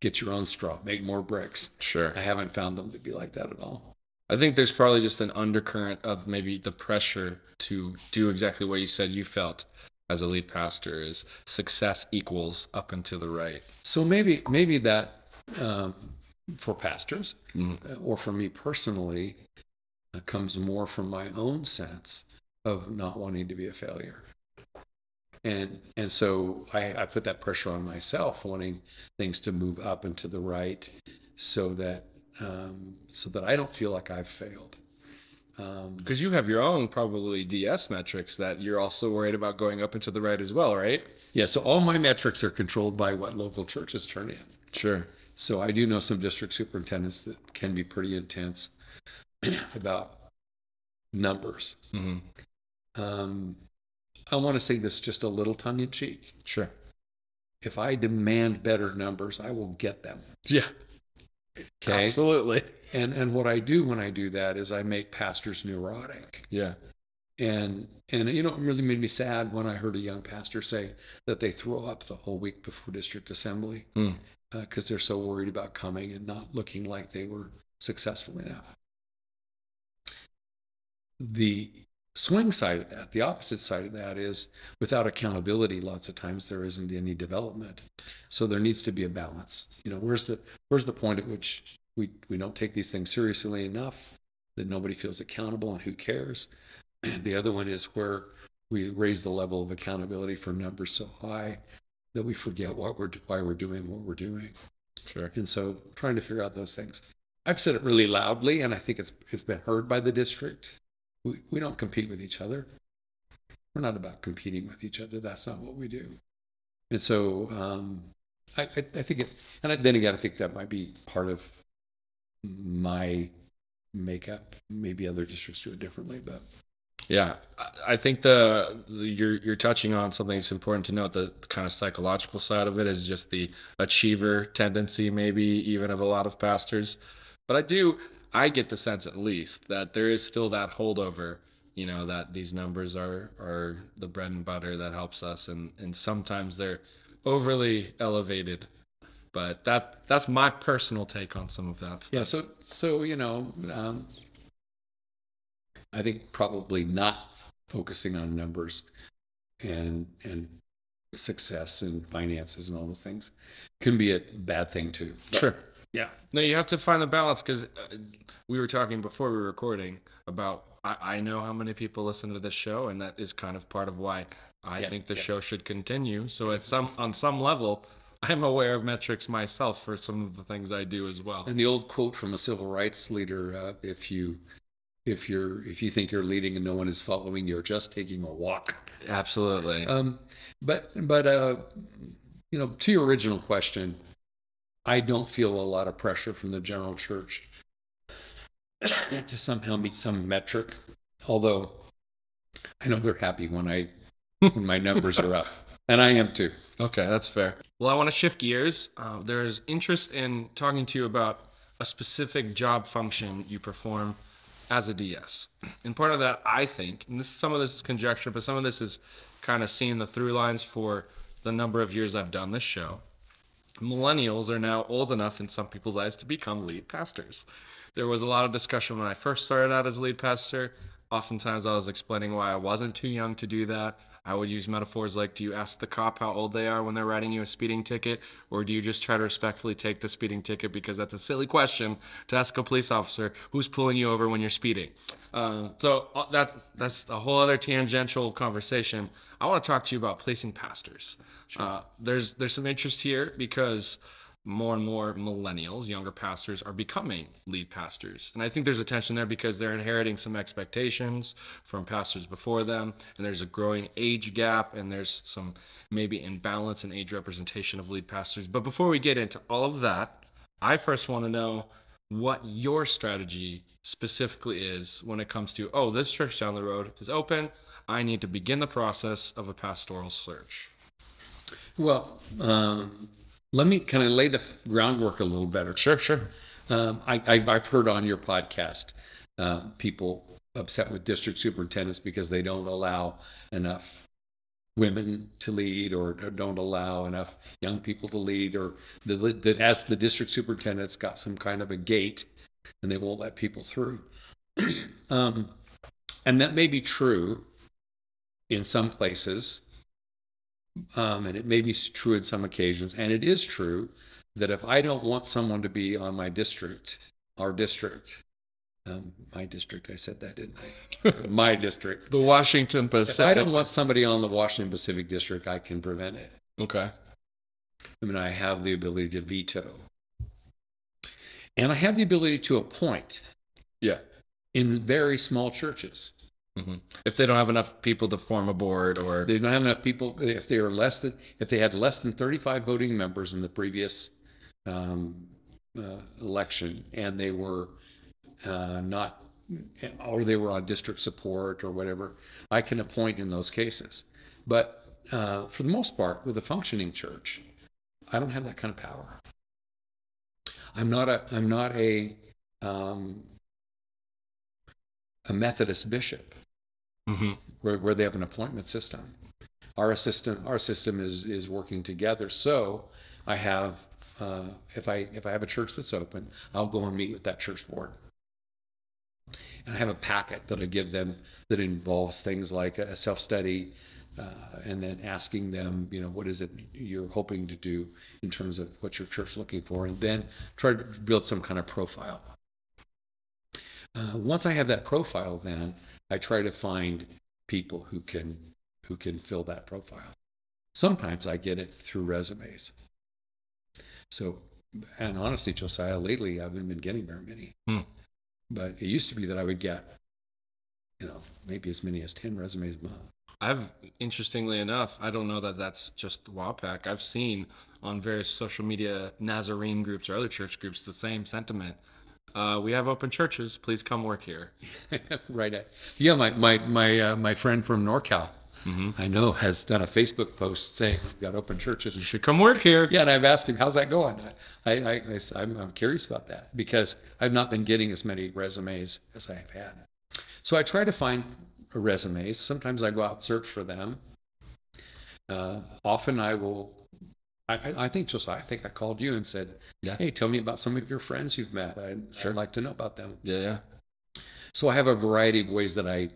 get your own straw, make more bricks. Sure. I haven't found them to be like that at all. I think there's probably just an undercurrent of maybe the pressure to do exactly what you said you felt as a lead pastor is success equals up and to the right. So maybe maybe that um, for pastors mm-hmm. or for me personally uh, comes more from my own sense of not wanting to be a failure. And and so I, I put that pressure on myself, wanting things to move up and to the right, so that um, so that I don't feel like I've failed. Because um, you have your own probably DS metrics that you're also worried about going up and to the right as well, right? Yeah. So all my metrics are controlled by what local churches turn in. Sure. So I do know some district superintendents that can be pretty intense about numbers. Mm-hmm. Um, I want to say this just a little tongue in cheek. Sure. If I demand better numbers, I will get them. Yeah. Okay. Absolutely. And and what I do when I do that is I make pastors neurotic. Yeah. And and you know it really made me sad when I heard a young pastor say that they throw up the whole week before district assembly because uh, they're so worried about coming and not looking like they were successful enough. The swing side of that, the opposite side of that is without accountability, lots of times there isn't any development. So there needs to be a balance. You know, where's the where's the point at which we, we don't take these things seriously enough, that nobody feels accountable and who cares. And the other one is where we raise the level of accountability for numbers so high that we forget what we're why we're doing what we're doing. Sure. And so trying to figure out those things. I've said it really loudly, and I think it's it's been heard by the district. We we don't compete with each other. We're not about competing with each other. That's not what we do. And so um, I, I, I think it, and I, then again, I think that might be part of my makeup. Maybe other districts do it differently, but yeah, I think the you're you're touching on something that's important to note. The kind of psychological side of it is just the achiever tendency, maybe even of a lot of pastors. But I do, I get the sense at least that there is still that holdover. You know that these numbers are are the bread and butter that helps us, and and sometimes they're overly elevated but that that's my personal take on some of that. Stuff. Yeah. So so you know, um, I think probably not focusing on numbers and and success and finances and all those things can be a bad thing too. But, sure. Yeah. No, you have to find the balance because uh, we were talking before we were recording about I, I, know how many people listen to this show, and that is kind of part of why I yeah, think the yeah. show should continue. So at some on some level, I'm aware of metrics myself for some of the things I do as well. And the old quote from a civil rights leader: uh, "If you if you're if you think you're leading and no one is following, you're just taking a walk." Absolutely. Um, but but uh, you know, to your original question, I don't feel a lot of pressure from the general church to somehow meet some metric. Although I know they're happy when I when my numbers are up. And I am too. Okay, that's fair. Well, I want to shift gears. Uh, there's interest in talking to you about a specific job function you perform as a DS. And part of that, I think, and this, some of this is conjecture, but some of this is kind of seeing the through lines for the number of years I've done this show. Millennials are now old enough in some people's eyes to become lead pastors. There was a lot of discussion when I first started out as a lead pastor. Oftentimes, I was explaining why I wasn't too young to do that. I would use metaphors like do you ask the cop how old they are when they're writing you a speeding ticket, or do you just try to respectfully take the speeding ticket because that's a silly question to ask a police officer who's pulling you over when you're speeding? Uh, so uh, that that's a whole other tangential conversation. I want to talk to you about placing pastors. Sure. Uh, there's there's some interest here because more and more millennials, younger pastors, are becoming lead pastors. And I think there's a tension there because they're inheriting some expectations from pastors before them, and there's a growing age gap, and there's some maybe imbalance in age representation of lead pastors. But before we get into all of that, I first want to know what your strategy specifically is when it comes to, oh, this church down the road is open. I need to begin the process of a pastoral search. Well, um let me kind of lay the groundwork a little better. Sure, sure. Um, I, have heard on your podcast uh, people upset with district superintendents because they don't allow enough women to lead or don't allow enough young people to lead or that as the district superintendent's got some kind of a gate and they won't let people through. um, and that may be true in some places, um, and it may be true in some occasions. And it is true that if I don't want someone to be on my district, our district, um, my district, I said that, didn't I? my district. The Washington Pacific. If I don't want somebody on the Washington Pacific District, I can prevent it. okay. I mean, I have the ability to veto. And I have the ability to appoint Yeah. in very small churches. Hmm If they don't have enough people to form a board or They don't have enough people. If they are less than, if they had less than 35 voting members in the previous um, uh, election, and they were uh, not, or they were on district support or whatever, I can appoint in those cases. But uh, for the most part, with a functioning church, I don't have that kind of power. I'm not a, I'm not a, um, a Methodist bishop Mhm. where, where they have an appointment system. Our system, our system is is working together. So I have, uh, if I if I have a church that's open, I'll go and meet with that church board, and I have a packet that I give them that involves things like a self study, uh, and then asking them, you know, what is it you're hoping to do in terms of what your church looking for, and then try to build some kind of profile. Uh, once I have that profile, then I try to find people who can who can fill that profile. Sometimes I get it through resumes. So, and honestly, Josiah, lately I haven't been getting very many. Hmm. But it used to be that I would get, you know, maybe as many as ten resumes a month. I've interestingly enough, I don't know that that's just WAPAC. I've seen on various social media Nazarene groups or other church groups the same sentiment. Uh, we have open churches. Please come work here. right. At, yeah, my my my uh, my friend from NorCal, I know, has done a Facebook post saying we've got open churches. You should come work here. Yeah, and I've asked him, "How's that going?" I, I, I am I'm curious about that because I've not been getting as many resumes as I have had. So I try to find resumes. Sometimes I go out and search for them. Uh, often I will. I, I- think Josiah. I think I called you and said, Yeah. "Hey, tell me about some of your friends you've met. I'd, Sure. I'd like to know about them." Yeah, yeah. So I have a variety of ways that I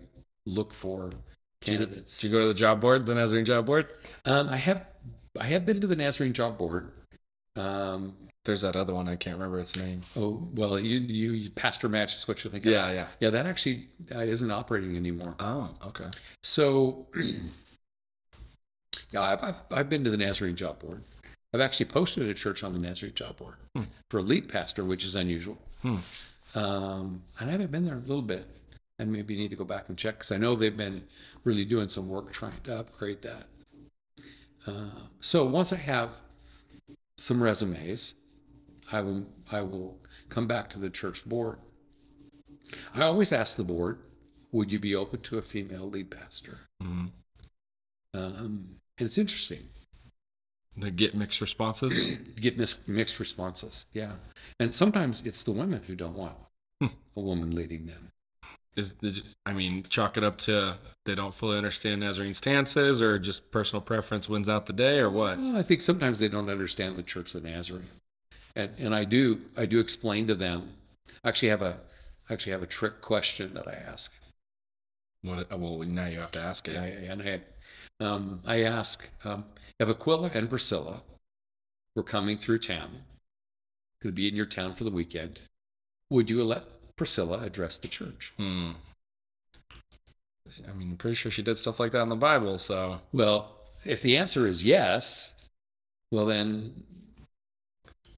look for Did you, candidates. did you go to the job board, the Nazarene job board? Um, I have I have been to the Nazarene Job Board. Um, There's that other one. I can't remember its name. Oh well, you you, you pastor match is what you're thinking. Yeah, of. yeah. yeah. That actually uh, isn't operating anymore. Oh, okay. So, yeah, I've, I've I've been to the Nazarene Job Board. I've actually posted a church on the Nazarene Job Board Hmm. for a lead pastor, which is unusual. Hmm. Um, and I haven't been there a little bit, and maybe need to go back and check because I know they've been really doing some work trying to upgrade that. Uh, so once I have some resumes, I will I will come back to the church board. I always ask the board, "Would you be open to a female lead pastor?" hmm Um, and it's interesting. They get mixed responses. Get mis- mixed responses, yeah. And sometimes it's the women who don't want Hmm. a woman leading them. Is the, I mean, chalk it up to they don't fully understand Nazarene stances, or just personal preference wins out the day, or what? Well, I think sometimes they don't understand the Church of the Nazarene, and and I do I do explain to them. I actually have a I actually have a trick question that I ask. What? Well, now you have to ask it. I, and I, um, I ask um, if Aquila and Priscilla were coming through town, could be in your town for the weekend, would you let Priscilla address the church? Hmm. I mean, I'm pretty sure she did stuff like that in the Bible. So Well, if the answer is yes, well then,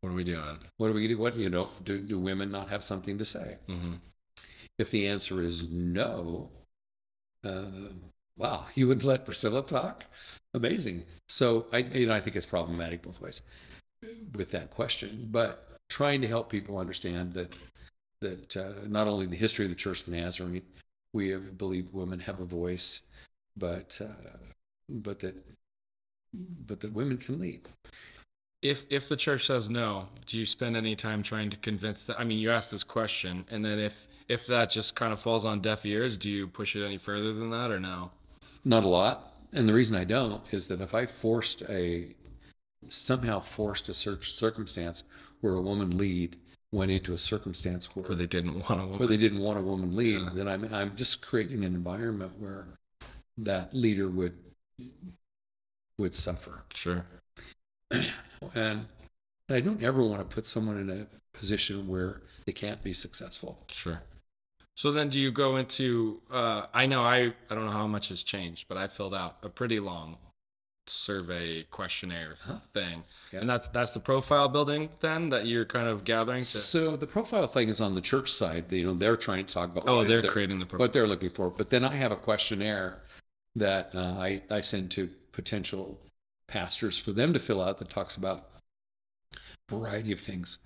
what are we doing? what do we do? What you know? Do, do women not have something to say? hmm If the answer is no, uh, wow, you would let Priscilla talk? Amazing. So I, you know, I think it's problematic both ways with that question, but trying to help people understand that that uh, not only the history of the Church of the Nazarene, we have believed women have a voice, but uh, but that but that women can lead. If if the church says no, do you spend any time trying to convince that? I mean, you ask this question, and then if if that just kind of falls on deaf ears, do you push it any further than that, or no? Not a lot. And the reason I don't is that if I forced a somehow forced a search circumstance where a woman lead went into a circumstance where, Where they didn't want to. where they didn't want a woman lead, then I'm, I'm just creating an environment where that leader would, would suffer. Sure. And I don't ever want to put someone in a position where they can't be successful. Sure. So then do you go into uh, I know I I don't know how much has changed, but I filled out a pretty long survey questionnaire thing. Yeah. And that's that's the profile building then that you're kind of gathering to So the profile thing is on the church side. You know, they're trying to talk about Oh, they're creating the profile. what they're looking for. But then I have a questionnaire that uh, I I send to potential pastors for them to fill out that talks about a variety of things.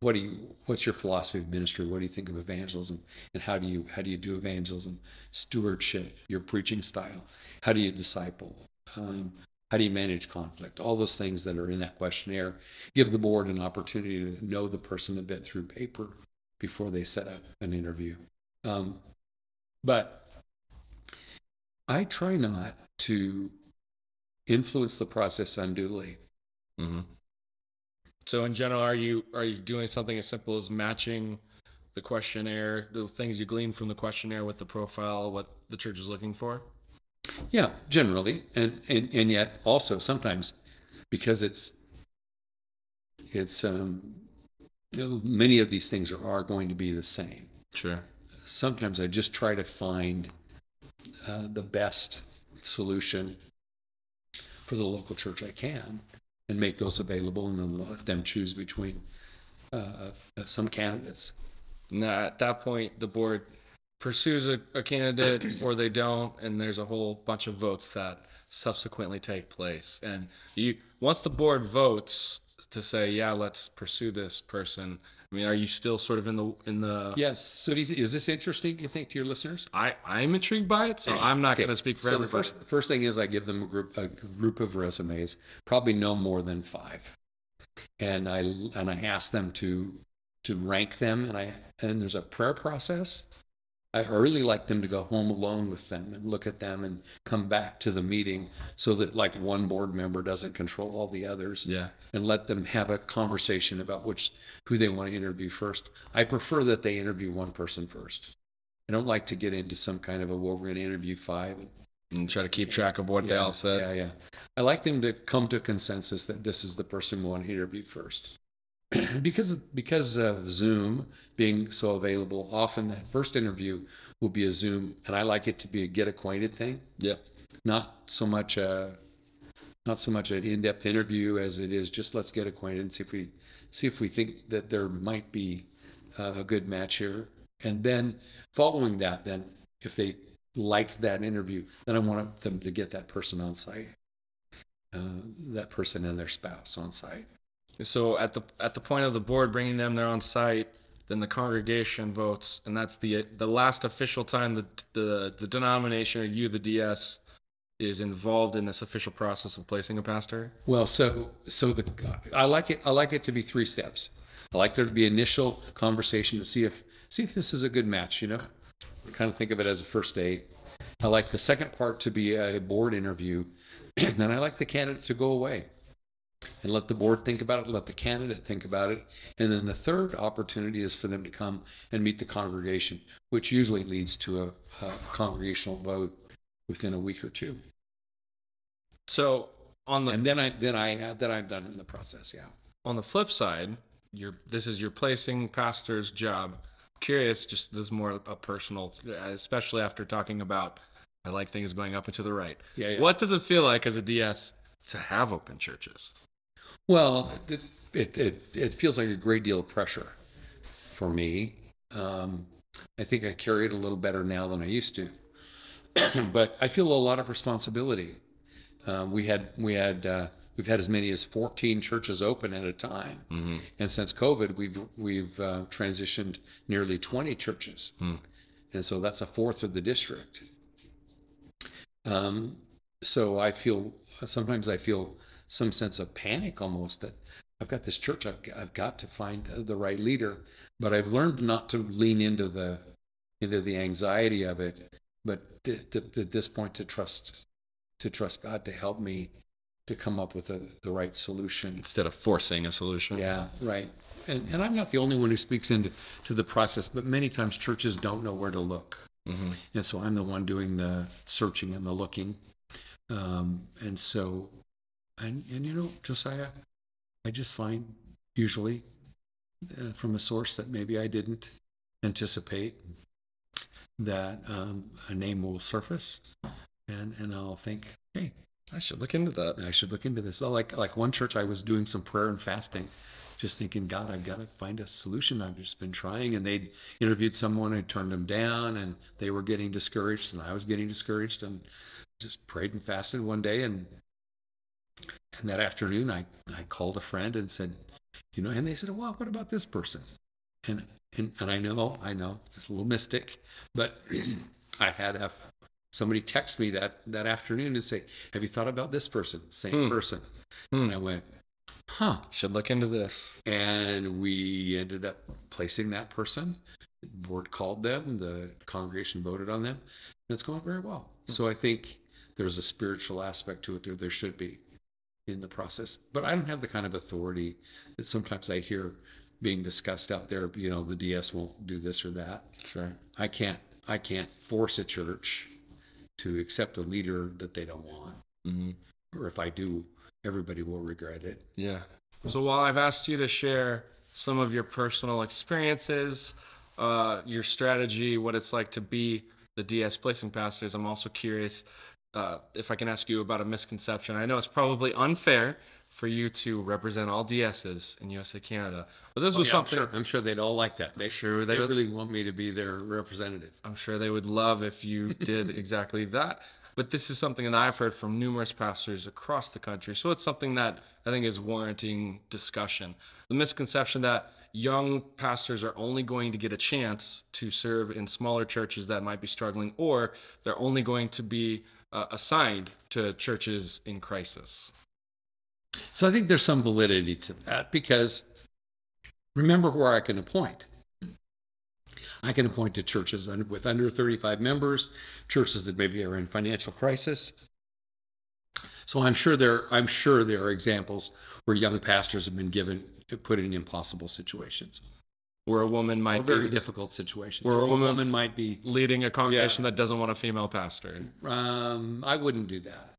What do you? What's your philosophy of ministry? What do you think of evangelism? And how do you how do you do evangelism? Stewardship, your preaching style. How do you disciple? Um, how do you manage conflict? All those things that are in that questionnaire give the board an opportunity to know the person a bit through paper before they set up an interview. Um, but I try not to influence the process unduly. hmm So in general, are you are you doing something as simple as matching the questionnaire, the things you glean from the questionnaire with the profile, what the church is looking for? Yeah, generally, and and and yet also sometimes because it's it's um, many of these things are, are going to be the same. Sure. Sometimes I just try to find uh, the best solution for the local church I can, and make those available, and then let them choose between uh, uh, some candidates. Now, at that point, the board pursues a, a candidate or they don't, and there's a whole bunch of votes that subsequently take place. And you, once the board votes to say, yeah, let's pursue this person. I mean, are you still sort of in the in the? Yes. So, do you th- is this interesting? You think to your listeners? I I'm intrigued by it, so I'm not Okay, going to speak for so everybody. the first, first thing is I give them a group a group of resumes, probably no more than five, and I and I ask them to to rank them, and I and there's a prayer process. I really like them to go home alone with them and look at them and come back to the meeting so that like one board member doesn't control all the others yeah. and let them have a conversation about which who they want to interview first. I prefer that they interview one person first. I don't like to get into some kind of a well, we're going to interview five. And try to keep track of what they all said. Yeah, yeah. I like them to come to a consensus that this is the person we want to interview first. because because of Zoom being so available, often that first interview will be a Zoom, and I like it to be a get acquainted thing, Yeah. not so much a not so much an in-depth interview as it is just let's get acquainted and see if we see if we think that there might be a good match here, and then following that, then if they liked that interview, then I want them to get that person on site, uh, that person and their spouse on site. So at the at the point of the board bringing them there on site, then the congregation votes, and that's the the last official time that the the denomination or you, the DS, is involved in this official process of placing a pastor. Well, so so the I like it. I like it to be three steps. I like there to be initial conversation to see if see if this is a good match. You know, kind of think of it as a first date. I like the second part to be a board interview, and then I like the candidate to go away and let the board think about it, let the candidate think about it, and then the third opportunity is for them to come and meet the congregation, which usually leads to a, a congregational vote within a week or two. So on the And then I then I then I'm done in the process. Yeah. on the flip side, you're this is your placing pastor's job. Curious, just this is more a personal, especially after talking about I like things going up and to the right. Yeah, yeah. What does it feel like as a DS to have open churches? Well, it, it, it, it feels like a great deal of pressure for me. Um, I think I carry it a little better now than I used to, but I feel a lot of responsibility. Uh, we had we had uh, we've had as many as 14 churches open at a time, and since COVID, we've we've uh, transitioned nearly 20 churches, and so that's a fourth of the district. Um, so I feel sometimes I feel some sense of panic almost that I've got this church I've, I've got to find the right leader, but I've learned not to lean into the into the anxiety of it, but to, to, at this point to trust to trust God to help me to come up with a, the right solution. Instead of forcing a solution. Yeah, right. and, and I'm not the only one who speaks into to the process, but many times churches don't know where to look. Mm-hmm. And so I'm the one doing the searching and the looking. Um, and so, and, and you know, Josiah, I just find usually uh, from a source that maybe I didn't anticipate that um, a name will surface and, and I'll think, hey, I should look into that. I should look into this. Like like one church, I was doing some prayer and fasting, just thinking, God, I've got to find a solution. I've just been trying, and they'd interviewed someone who turned them down, and they were getting discouraged, and I was getting discouraged, and just prayed and fasted one day, and and that afternoon, I I called a friend and said, you know, and they said, well, what about this person? And and and I know, I know, it's a little mystic, but I had a somebody text me that that afternoon and say, "Have you thought about this person? Same Hmm. person." Hmm. And I went, "Huh." Should look into this. And we ended up placing that person. The board called them. The congregation voted on them, and it's going very well. So I think there's a spiritual aspect to it. There, there should be in the process, but I don't have the kind of authority that sometimes I hear being discussed out there. You know, the DS won't do this or that. Sure. I can't I can't force a church to accept a leader that they don't want. Mm-hmm. Or if I do, everybody will regret it. Yeah. So while I've asked you to share some of your personal experiences, uh, your strategy, what it's like to be the DS placing pastors, I'm also curious uh, if I can ask you about a misconception. I know it's probably unfair for you to represent all DSs in USA Canada, but this was Oh, Yeah, I'm something sure, I'm sure they'd all like that. They Sure, they they would. really want me to be their representative. I'm sure they would love if you did exactly that. But this is something that I've heard from numerous pastors across the country. So it's something that I think is warranting discussion. The misconception that young pastors are only going to get a chance to serve in smaller churches that might be struggling, or they're only going to be uh, assigned to churches in crisis. So I think there's some validity to that because remember where I can appoint. I can appoint to churches with under 35 members, churches that maybe are in financial crisis. So I'm sure there I'm sure there are examples where young pastors have been given put in impossible situations, Where a woman might very be difficult situations. Where a a woman- woman might be leading a congregation that doesn't want a female pastor. um, I wouldn't do that.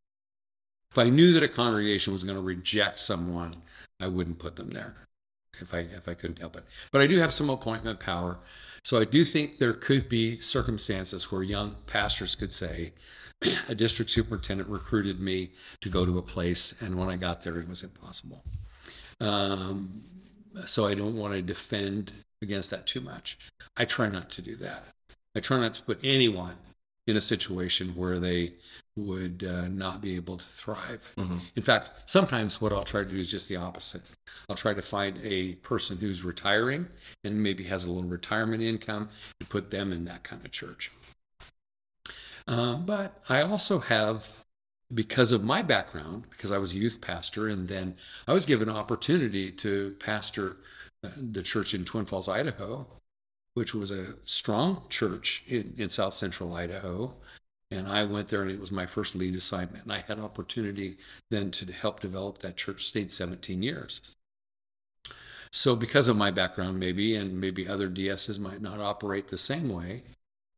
If I knew that a congregation was going to reject someone, I wouldn't put them there if I if I couldn't help it. But I do have some appointment power. So I do think there could be circumstances where young pastors could say, a district superintendent recruited me to go to a place, and when I got there, it was impossible. Um, so I don't want to defend against that too much. I try not to do that. I try not to put anyone in a situation where they would uh, not be able to thrive. Mhm. In fact, sometimes what I'll try to do is just the opposite. I'll try to find a person who's retiring and maybe has a little retirement income to put them in that kind of church. Uh, but I also have, because of my background, because I was a youth pastor, and then I was given opportunity to pastor the church in Twin Falls, Idaho, which was a strong church in, in South Central Idaho. And I went there, and it was my first lead assignment. And I had opportunity then to help develop that church. Stayed 17 years. So, because of my background, maybe, and maybe other DSs might not operate the same way,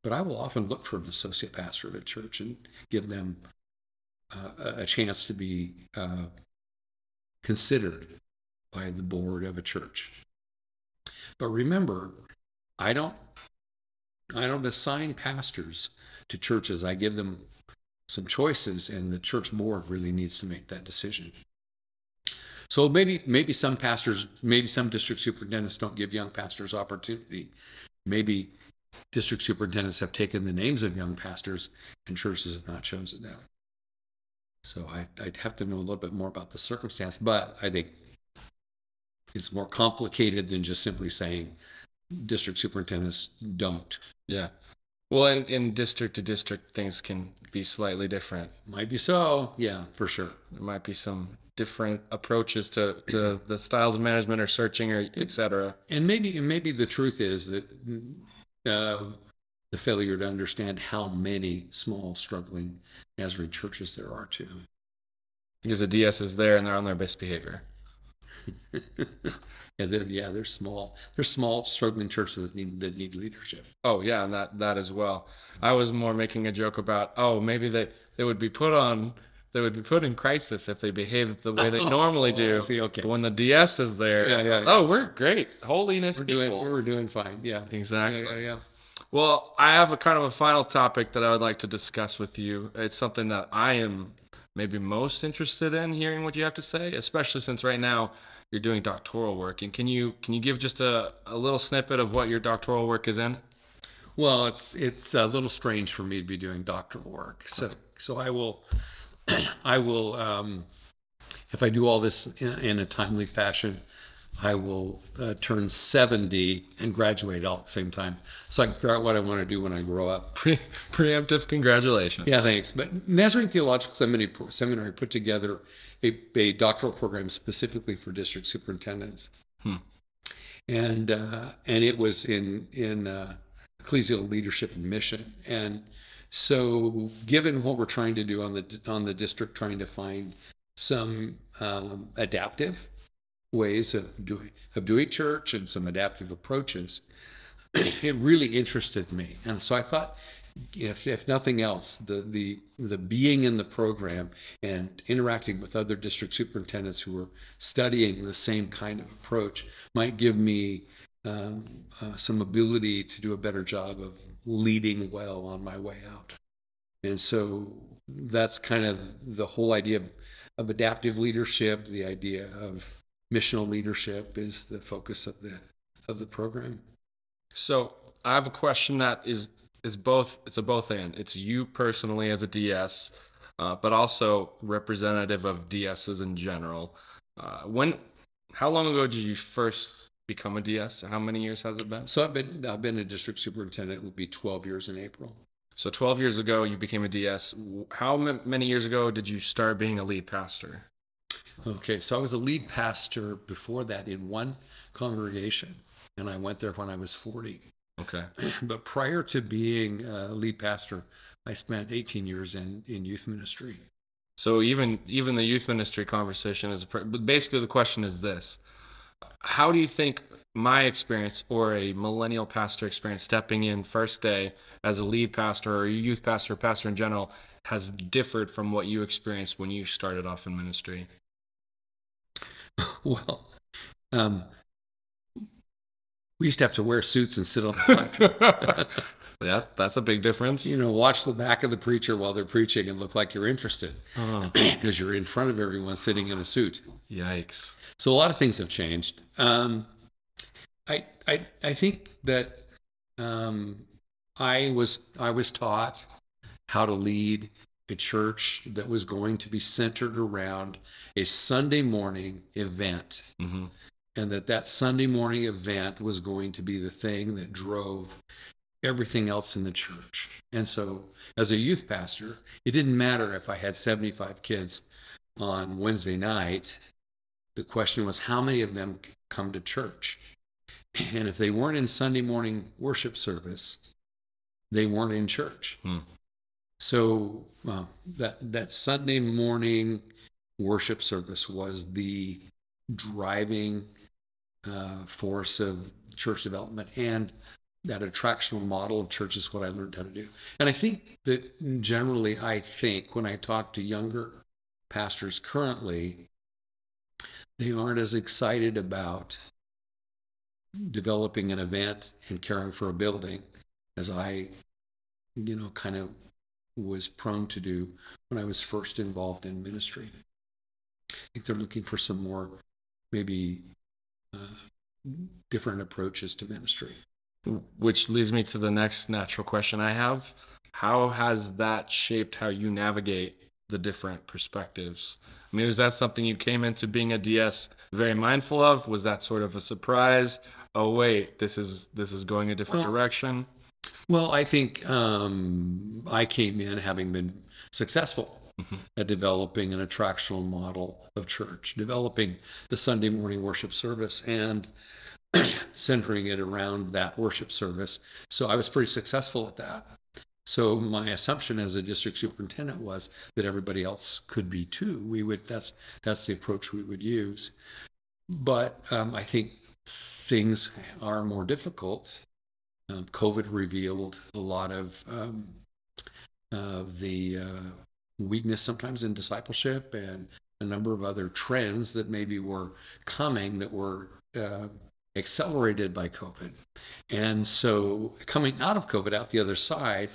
but I will often look for an associate pastor at a church and give them uh, a chance to be uh, considered by the board of a church. But remember, I don't, I don't assign pastors to churches. I give them some choices, and the church board really needs to make that decision. So maybe, maybe some pastors, maybe some district superintendents don't give young pastors opportunity. Maybe district superintendents have taken the names of young pastors and churches have not chosen them. So I, I'd have to know a little bit more about the circumstance, but I think it's more complicated than just simply saying district superintendents don't. Yeah. Well, in, in district to district, things can be slightly different. Might be so. Yeah, for sure. There might be some different approaches to, to the styles of management or searching or et cetera. And maybe, and maybe the truth is that uh, the failure to understand how many small, struggling Nazarene churches there are too. Because the DS is there and they're on their best behavior. yeah, they're, yeah, they're small. They're small, struggling churches that need that need leadership. Oh yeah, and that that as well. I was more making a joke about oh maybe they they would be put on they would be put in crisis if they behaved the way they oh, normally do. See, okay. But when the DS is there, Yeah, yeah. oh we're great, holiness We're people. doing we're doing fine. Yeah, Exactly. Yeah, yeah, yeah. Well, I have a kind of a final topic that I would like to discuss with you. It's something that I am maybe most interested in hearing what you have to say, especially since right now you're doing doctoral work. And can you can you give just a, a little snippet of what your doctoral work is in? Well, it's it's a little strange for me to be doing doctoral work. So so I will I will um, if I do all this in, in a timely fashion, I will uh, turn 70 and graduate all at the same time. So I can figure out what I want to do when I grow up. Pre- preemptive congratulations. Yeah, thanks. But Nazarene Theological Seminary, Seminary put together a, a doctoral program specifically for district superintendents, and uh, and it was in in uh, ecclesial leadership and mission. And so, given what we're trying to do on the on the district, trying to find some um, adaptive ways of doing of doing church and some adaptive approaches, it really interested me. And so I thought, if if nothing else, the the the being in the program and interacting with other district superintendents who were studying the same kind of approach might give me um, uh, some ability to do a better job of leading well on my way out. And so that's kind of the whole idea of, of adaptive leadership. The idea of missional leadership is the focus of the of the program. So I have a question that is is both. It's a both and. It's you personally as a DS, uh, but also representative of DSs in general. Uh, when, how long ago did you first become a DS? How many years has it been? So I've been I've been a district superintendent. It will be 12 years in April. So 12 years ago, you became a DS. How m- many years ago did you start being a lead pastor? Okay, so I was a lead pastor before that in one congregation, and I went there when I was 40. Okay. But prior to being a lead pastor, I spent 18 years in, in youth ministry. So even even the youth ministry conversation is a but basically the question is this: How do you think my experience or a millennial pastor experience stepping in first day as a lead pastor or a youth pastor, pastor in general, has differed from what you experienced when you started off in ministry? Well, um, we used to have to wear suits and sit on the front. yeah, that's a big difference. you know, watch the back of the preacher while they're preaching and look like you're interested Oh, because you're in front of everyone sitting in a suit. yikes. So a lot of things have changed. Um, I, I I think that um, I was I was taught how to lead a church that was going to be centered around a Sunday morning event, hmm and that that Sunday morning event was going to be the thing that drove everything else in the church. And so, as a youth pastor, it didn't matter if I had 75 kids on Wednesday night. The question was, how many of them come to church? And if they weren't in Sunday morning worship service, they weren't in church. Hmm. So uh, that that Sunday morning worship service was the driving uh, force of church development and that attractional model of church is what I learned how to do. And I think that generally, I think when I talk to younger pastors currently, they aren't as excited about developing an event and caring for a building as I, you know, kind of was prone to do when I was first involved in ministry. I think they're looking for some more, maybe, uh, different approaches to ministry. Which leads me to the next natural question I have. How has that shaped how you navigate the different perspectives? I mean, was that something you came into being a DS very mindful of? Was that sort of a surprise? Oh wait, this is this is going a different Well- direction. Well, I think um, I came in having been successful at developing an attractional model of church, developing the Sunday morning worship service and centering it around that worship service. So I was pretty successful at that. So my assumption as a district superintendent was that everybody else could be too. We would that's that's the approach we would use. But um, I think things are more difficult, um, COVID revealed a lot of um, the uh, weakness sometimes in discipleship and a number of other trends that maybe were coming that were uh, accelerated by COVID. And so coming out of COVID, out the other side,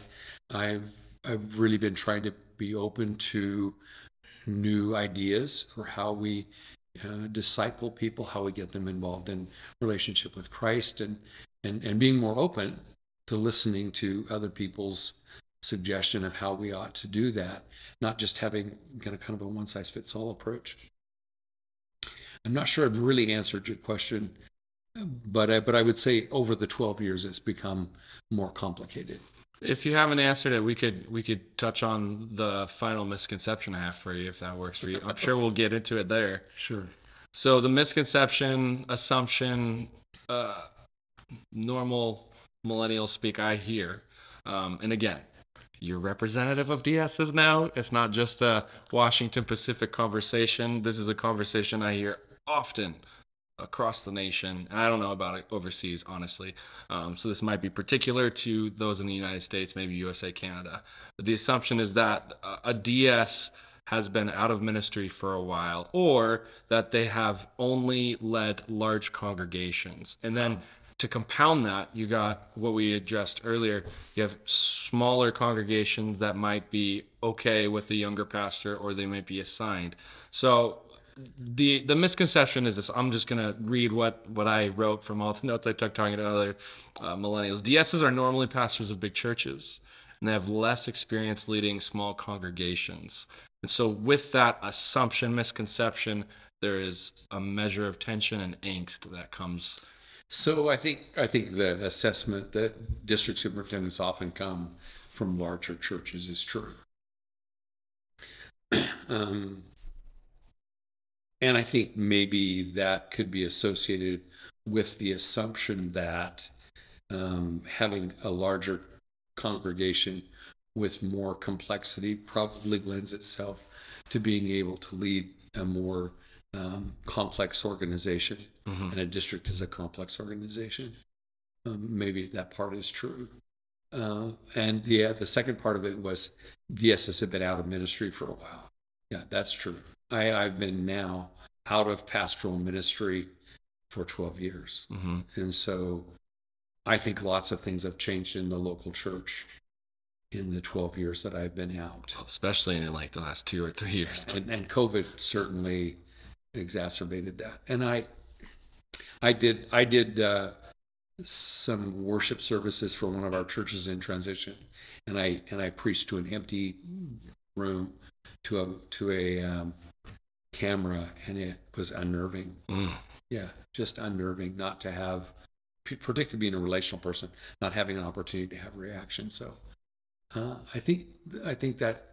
I've I've really been trying to be open to new ideas for how we uh, disciple people, how we get them involved in relationship with Christ, and and and being more open to listening to other people's suggestion of how we ought to do that, not just having kind of kind of a one size fits all approach. I'm not sure I've really answered your question, but I, but I would say over the 12 years it's become more complicated. If you haven't answered it, we could we could touch on the final misconception I have for you, if that works for you. I'm sure we'll get into it there. Sure. So the misconception, assumption, uh, normal millennial speak I hear, um, and again, you're representative of DSs now. It's not just a Washington Pacific conversation. This is a conversation I hear often across the nation. And I don't know about it overseas, honestly. Um, so this might be particular to those in the United States, maybe USA, Canada. But the assumption is that a DS has been out of ministry for a while, or that they have only led large congregations. And then to compound that, you got what we addressed earlier. You have smaller congregations that might be okay with the younger pastor, or they might be assigned. So the the misconception is this. I'm just gonna read what what I wrote from all the notes I took talking to other uh, millennials. DSs are normally pastors of big churches, and they have less experience leading small congregations. And so, with that assumption, misconception, there is a measure of tension and angst that comes. So I think I think the assessment that district superintendents often come from larger churches is true. um, and I think maybe that could be associated with the assumption that um, having a larger congregation with more complexity probably lends itself to being able to lead a more um, complex organization. Mm-hmm. And a district is a complex organization. Um, maybe that part is true. Uh, and yeah, the second part of it was DSS had been out of ministry for a while. Yeah, that's true. I, I've been now out of pastoral ministry for 12 years. Mm-hmm. And so I think lots of things have changed in the local church in the 12 years that I've been out. Especially in like the last two or three years. And, and COVID certainly exacerbated that. And I, I did, I did uh, some worship services for one of our churches in transition, and I and I preached to an empty room, to a to a um, camera and it was unnerving. Mm. Yeah, just unnerving not to have, particularly being a relational person, not having an opportunity to have reaction. So uh, I think I think that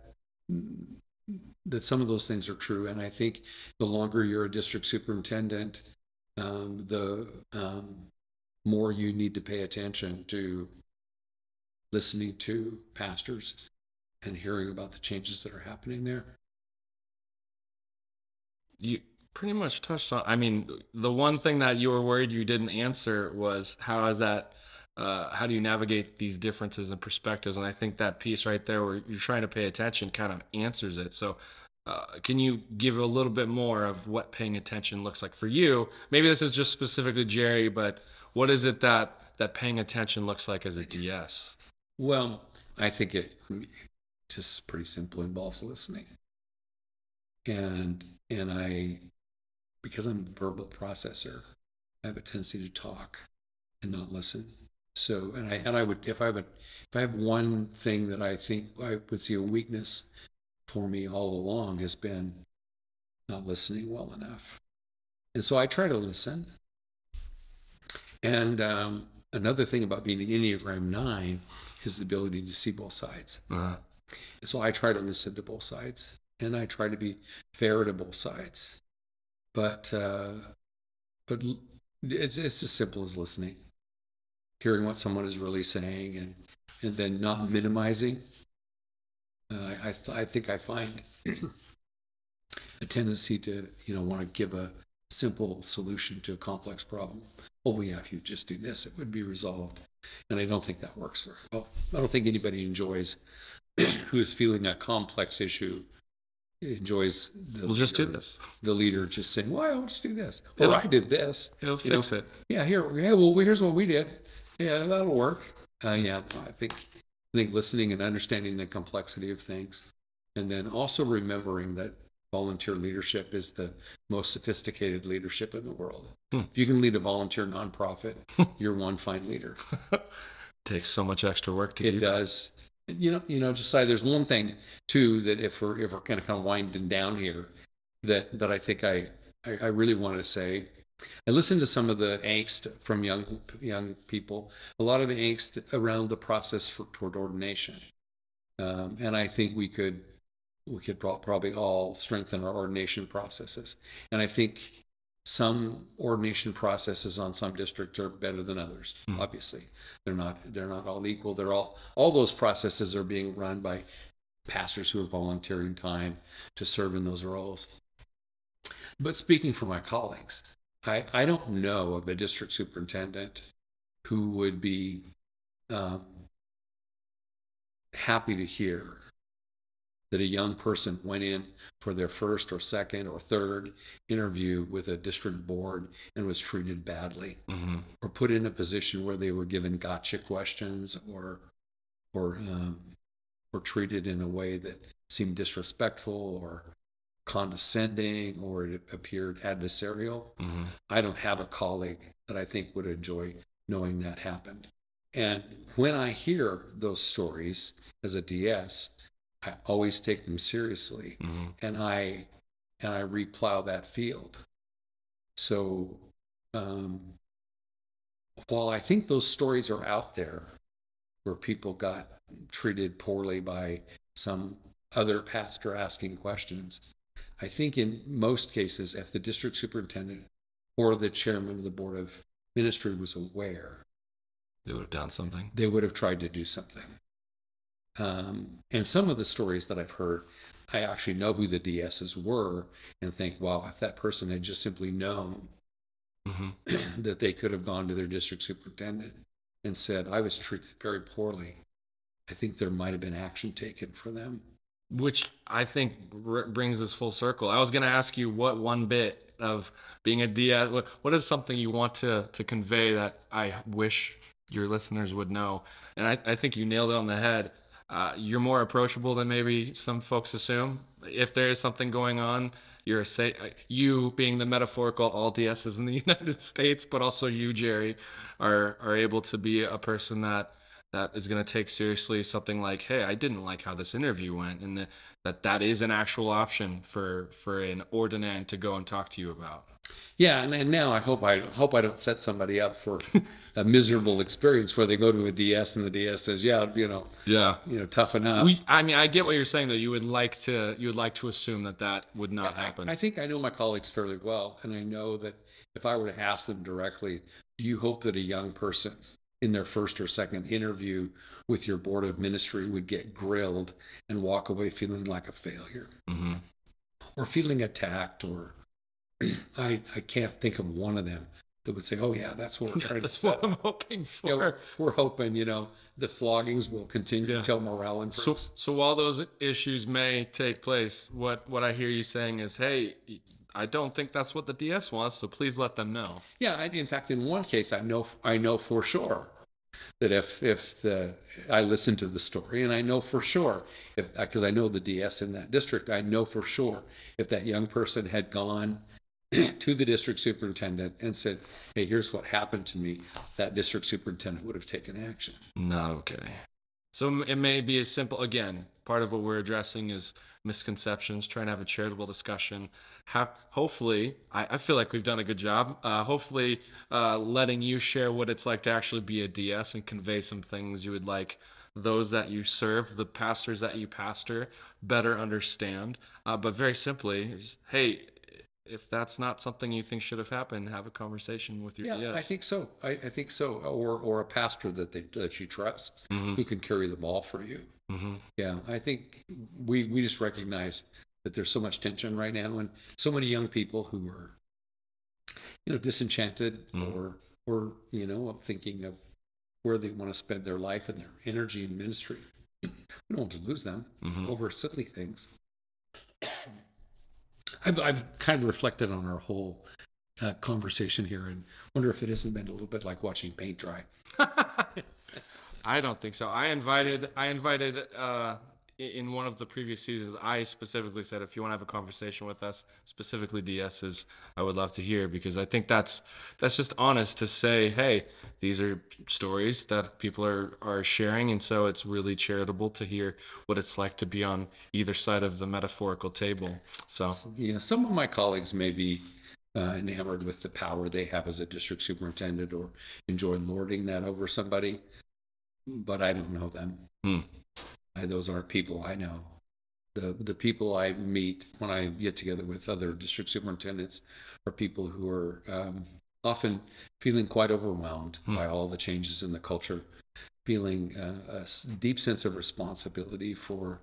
that some of those things are true, and I think the longer you're a district superintendent, um, the um, more you need to pay attention to listening to pastors and hearing about the changes that are happening there you pretty much touched on. I mean, the one thing that you were worried you didn't answer was how is that? Uh, how do you navigate these differences and perspectives? And I think that piece right there, where you're trying to pay attention, kind of answers it. So, uh, can you give a little bit more of what paying attention looks like for you? Maybe this is just specifically Jerry, but what is it that that paying attention looks like as a DS? Well, I think it just pretty simple involves listening. And and I, because I'm a verbal processor, I have a tendency to talk and not listen. So, and I and I would if I would if I have one thing that I think I would see a weakness for me all along has been not listening well enough, and so I try to listen. And um, another thing about being an Enneagram Nine is the ability to see both sides. Uh-huh. So I try to listen to both sides and I try to be fair to both sides. But uh, but it's it's as simple as listening, hearing what someone is really saying, and and then not minimizing. Uh, I th- I think I find a tendency to you know want to give a simple solution to a complex problem, oh yeah, if you just do this, it would be resolved. And I don't think that works very well. I don't think anybody enjoys who is feeling a complex issue enjoys the We'll just do leader- this. The leader just saying, "Well, I'll just do this." Or It'll- I did this. It'll You know, fix it. Yeah, here. Yeah, well, here's what we did. Yeah, that'll work. Uh, yeah, I think I think listening and understanding the complexity of things, and then also remembering that volunteer leadership is the most sophisticated leadership in the world. Hmm. If you can lead a volunteer nonprofit, you're one fine leader. Takes so much extra work to do. It does. You know, you know, just say there's one thing too that if we're if we're kind of kind of winding down here, that that I think I I, I really want to say. I listened to some of the angst from young young people. A lot of the angst around the process for toward ordination, um, and I think we could we could probably all strengthen our ordination processes. And I think some ordination processes on some districts are better than others. Hmm. Obviously, they're not they're not all equal. They're all all those processes are being run by pastors who are volunteering time to serve in those roles. But speaking for my colleagues, I, I don't know of a district superintendent who would be um, happy to hear that a young person went in for their first or second or third interview with a district board and was treated badly. Hmm or put in a position where they were given gotcha questions or or um, or treated in a way that seemed disrespectful or condescending or it appeared adversarial. hmm I don't have a colleague that I think would enjoy knowing that happened. And when I hear those stories as a DS, I always take them seriously hmm and I and I replow that field. So um, while I think those stories are out there where people got treated poorly by some other pastor asking questions, I think in most cases, if the district superintendent or the chairman of the board of ministry was aware, They would have done something. they would have tried to do something. Um, and some of the stories that I've heard, I actually know who the DSs were and think, wow, if that person had just simply known hmm that they could have gone to their district superintendent and said, I was treated very poorly, I think there might have been action taken for them. Which I think r- brings us full circle. I was going to ask you what one bit of being a DS, what, what is something you want to, to convey that I wish your listeners would know? And I, I think you nailed it on the head. Uh, you're more approachable than maybe some folks assume. If there is something going on, you're a say, you being the metaphorical all DSs in the United States, but also you, Jerry, are are able to be a person that that is going to take seriously something like, hey, I didn't like how this interview went, and that that, that is an actual option for for an ordinand to go and talk to you about. Yeah, and, and now I hope I hope I don't set somebody up for a miserable experience where they go to a DS and the DS says, "Yeah, you know, Yeah. you know, toughen up." We, I mean, I get what you're saying though. You would like to, you would like to assume that that would not happen. I think I know my colleagues fairly well, and I know that if I were to ask them directly, do you hope that a young person in their first or second interview with your board of ministry would get grilled and walk away feeling like a failure hmm or feeling attacked or I, I can't think of one of them that would say, oh yeah, that's what we're trying to That's what I'm hoping for. You know, we're hoping, you know, the floggings will continue Yeah. until morale So, improves. so while those issues may take place, what what I hear you saying is, hey, I don't think that's what the DS wants, so please let them know. Yeah, I, in fact, in one case, I know I know for sure that if if the I listened to the story and I know for sure if uh, because I know the DS in that district, I know for sure if that young person had gone to the district superintendent and said, "Hey, here's what happened to me," that district superintendent would have taken action. Not okay. So it may be as simple. Again, part of what we're addressing is misconceptions. Trying to have a charitable discussion. Have hopefully, I, I feel like we've done a good job. Uh, hopefully, uh, letting you share what it's like to actually be a DS and convey some things you would like those that you serve, the pastors that you pastor, better understand. Uh, but very simply, is, hey, if that's not something you think should have happened, have a conversation with your Yeah, DS. I think so. I, I think so. Or or a pastor that they that you trust Mhm. who can carry the ball for you. Hmm Yeah, I think we we just recognize that there's so much tension right now, and so many young people who are, you know, disenchanted Mhm. or or you know, thinking of where they want to spend their life and their energy in ministry. we don't want to lose them Mhm. over silly things. I've, I've kind of reflected on our whole uh, conversation here and wonder if it hasn't been a little bit like watching paint dry. I don't think so. I invited I invited uh in one of the previous seasons I specifically said if you want to have a conversation with us, specifically DS's, I would love to hear because I think that's that's just honest to say, hey, these are stories that people are are sharing and so it's really charitable to hear what it's like to be on either side of the metaphorical table. So, Yeah, some of my colleagues may be uh, enamored with the power they have as a district superintendent or enjoy lording that over somebody, but I don't know them. hmm. I, those aren't people I know. The the people I meet when I get together with other district superintendents are people who are um, often feeling quite overwhelmed Hmm. by all the changes in the culture, feeling uh, a deep sense of responsibility for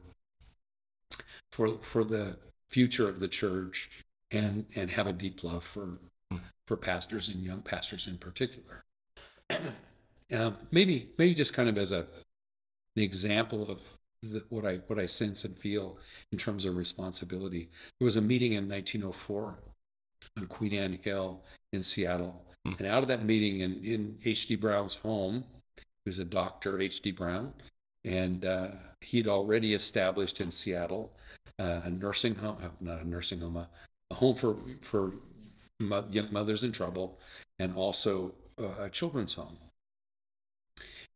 for for the future of the church and and have a deep love for Hmm. for pastors and young pastors in particular. um, maybe maybe just kind of as a an example of the, what I what I sense and feel in terms of responsibility. There was a meeting in 1904 on Queen Anne Hill in Seattle, Hmm. and out of that meeting in in H.D. Brown's home, he was a doctor, H.D. Brown, and uh, he'd already established in Seattle uh, a nursing home, uh, not a nursing home, a, a home for for mo- young mothers in trouble, and also uh, a children's home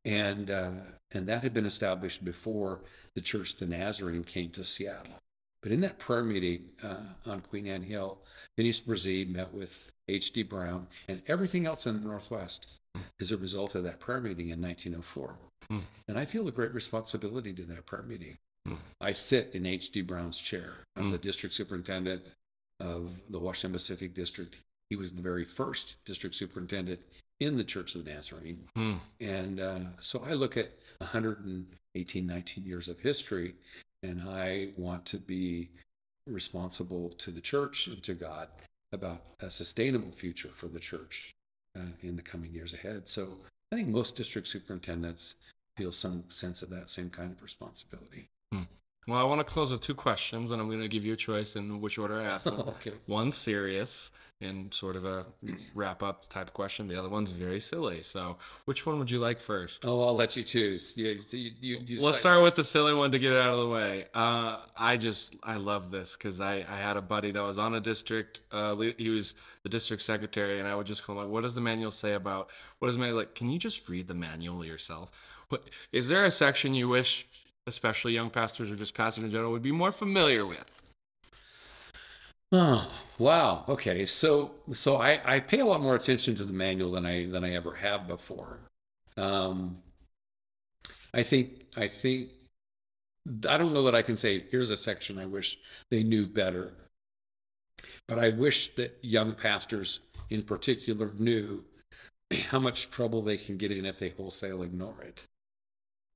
and uh, and that had been established before the Church of the Nazarene came to Seattle. But in that prayer meeting uh, on Queen Anne Hill, Phineas Bresee met with H.D. Brown and everything else in the Northwest as a result of that prayer meeting in 1904. Hmm. And I feel a great responsibility to that prayer meeting. Hmm. I sit in H.D. Brown's chair. I'm Hmm. the district superintendent of the Washington Pacific District. He was the very first district superintendent in the Church of the Nazarene. Hmm. And uh, so I look at 118, 19 years of history, and I want to be responsible to the church and to God about a sustainable future for the church uh, in the coming years ahead. So I think most district superintendents feel some sense of that same kind of responsibility. Well, I want to close with two questions, and I'm going to give you a choice in which order I ask them. Okay. One serious and sort of a wrap up type question. The other one's very silly. So, which one would you like first? Oh, I'll let you choose. You, you, you, you Let's start with the silly one to get it out of the way. Uh, I just I love this because I, I had a buddy that was on a district. Uh, he was the district secretary, and I would just call him like, "What does the manual say about? What does the manual like? Can you just read the manual yourself? What is there a section you wish, especially young pastors or just pastors in general, would be more familiar with?" Oh, wow. Okay. So so I, I pay a lot more attention to the manual than I than I ever have before. Um, I think I think I don't know that I can say here's a section I wish they knew better. But I wish that young pastors in particular knew how much trouble they can get in if they wholesale ignore it.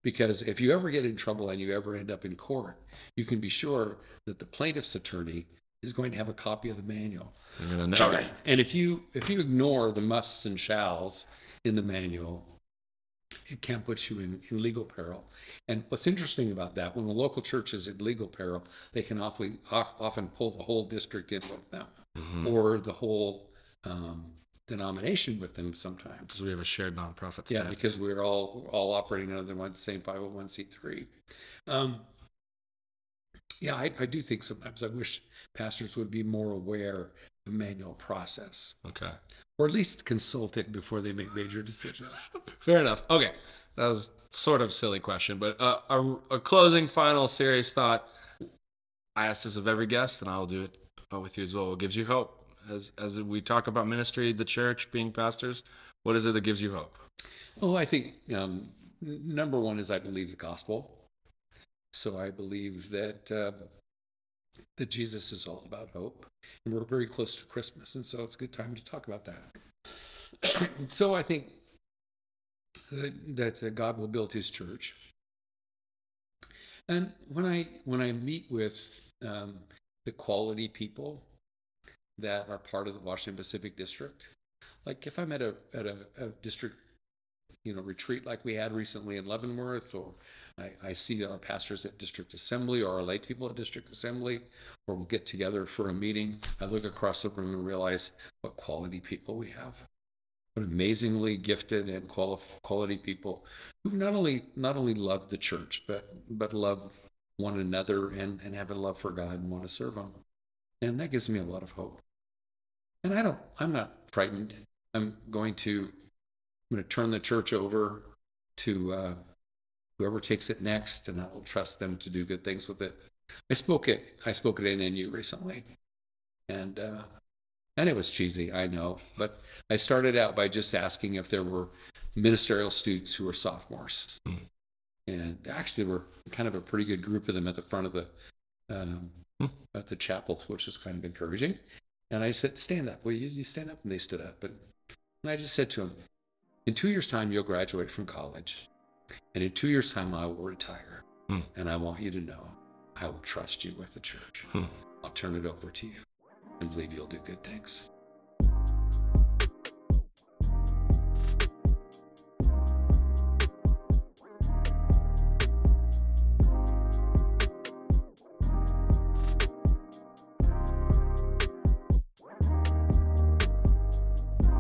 Because if you ever get in trouble and you ever end up in court, you can be sure that the plaintiff's attorney is going to have a copy of the manual. And if you if you ignore the musts and shalls in the manual, it can put you in, in legal peril. And what's interesting about that, when the local church is in legal peril, they can often often pull the whole district in with them, Mhm. or the whole um, denomination with them sometimes. Because we have a shared nonprofit. Yeah, because we're all all operating under the one same 501c3. Um, yeah, I, I do think sometimes I wish pastors would be more aware of manual process, okay. or at least consult it before they make major decisions. Fair enough. Okay, that was sort of silly question, but uh, a, a closing, final, serious thought. I ask this of every guest, and I'll do it with you as well. What gives you hope as as we talk about ministry, the church, being pastors? What is it that gives you hope? Oh, I think um, number one is I believe the gospel. So I believe that uh, that Jesus is all about hope, and we're very close to Christmas, and so it's a good time to talk about that. so I think that, that uh, God will build His church, and when I when I meet with um, the quality people that are part of the Washington Pacific District, Like if I'm at a at a, a district, you know, retreat like we had recently in Leavenworth, or I, I see our pastors at district assembly or our lay people at district assembly, or we'll get together for a meeting. I look across the room and realize what quality people we have. What amazingly gifted and quali- quality people who not only not only love the church, but but love one another and, and have a love for God and want to serve Him. And that gives me a lot of hope. And I don't, I'm not frightened. I'm going to, I'm going to turn the church over to uh, whoever takes it next, and I will trust them to do good things with it. I spoke at, I spoke it at NNU recently, and uh, and it was cheesy, I know, but I started out by just asking if there were ministerial students who were sophomores. Mm. And actually, there were kind of a pretty good group of them at the front of the um, mm. at the chapel, which is kind of encouraging. And I said, "Stand up, will you? You stand up." And they stood up. But and I just said to them, "In two years' time, you'll graduate from college, and in two years' time, I will retire. Mm. And I want you to know, I will trust you with the church. Mm. I'll turn it over to you, and believe you'll do good things."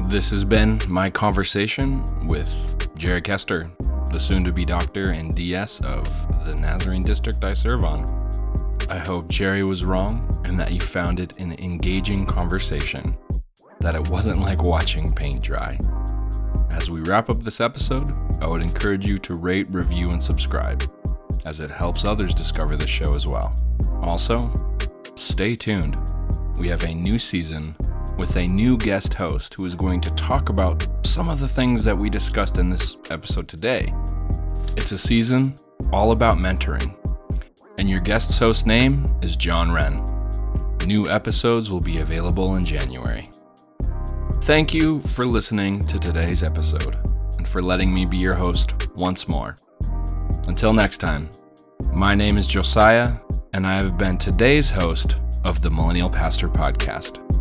This has been my conversation with Jerry Kester, the soon to be doctor and DS of the Nazarene district I serve on. I hope Jerry was wrong and that you found it an engaging conversation, that it wasn't like watching paint dry. As we wrap up this episode, I would encourage you to rate, review, and subscribe, as it helps others discover the show as well. Also, stay tuned. We have a new season with a new guest host who is going to talk about some of the things that we discussed in this episode today. It's a season all about mentoring, and your guest host name is John Wren. New episodes will be available in January. Thank you for listening to today's episode and for letting me be your host once more. Until next time, my name is Josiah, and I have been today's host of the Millennial Pastor Podcast.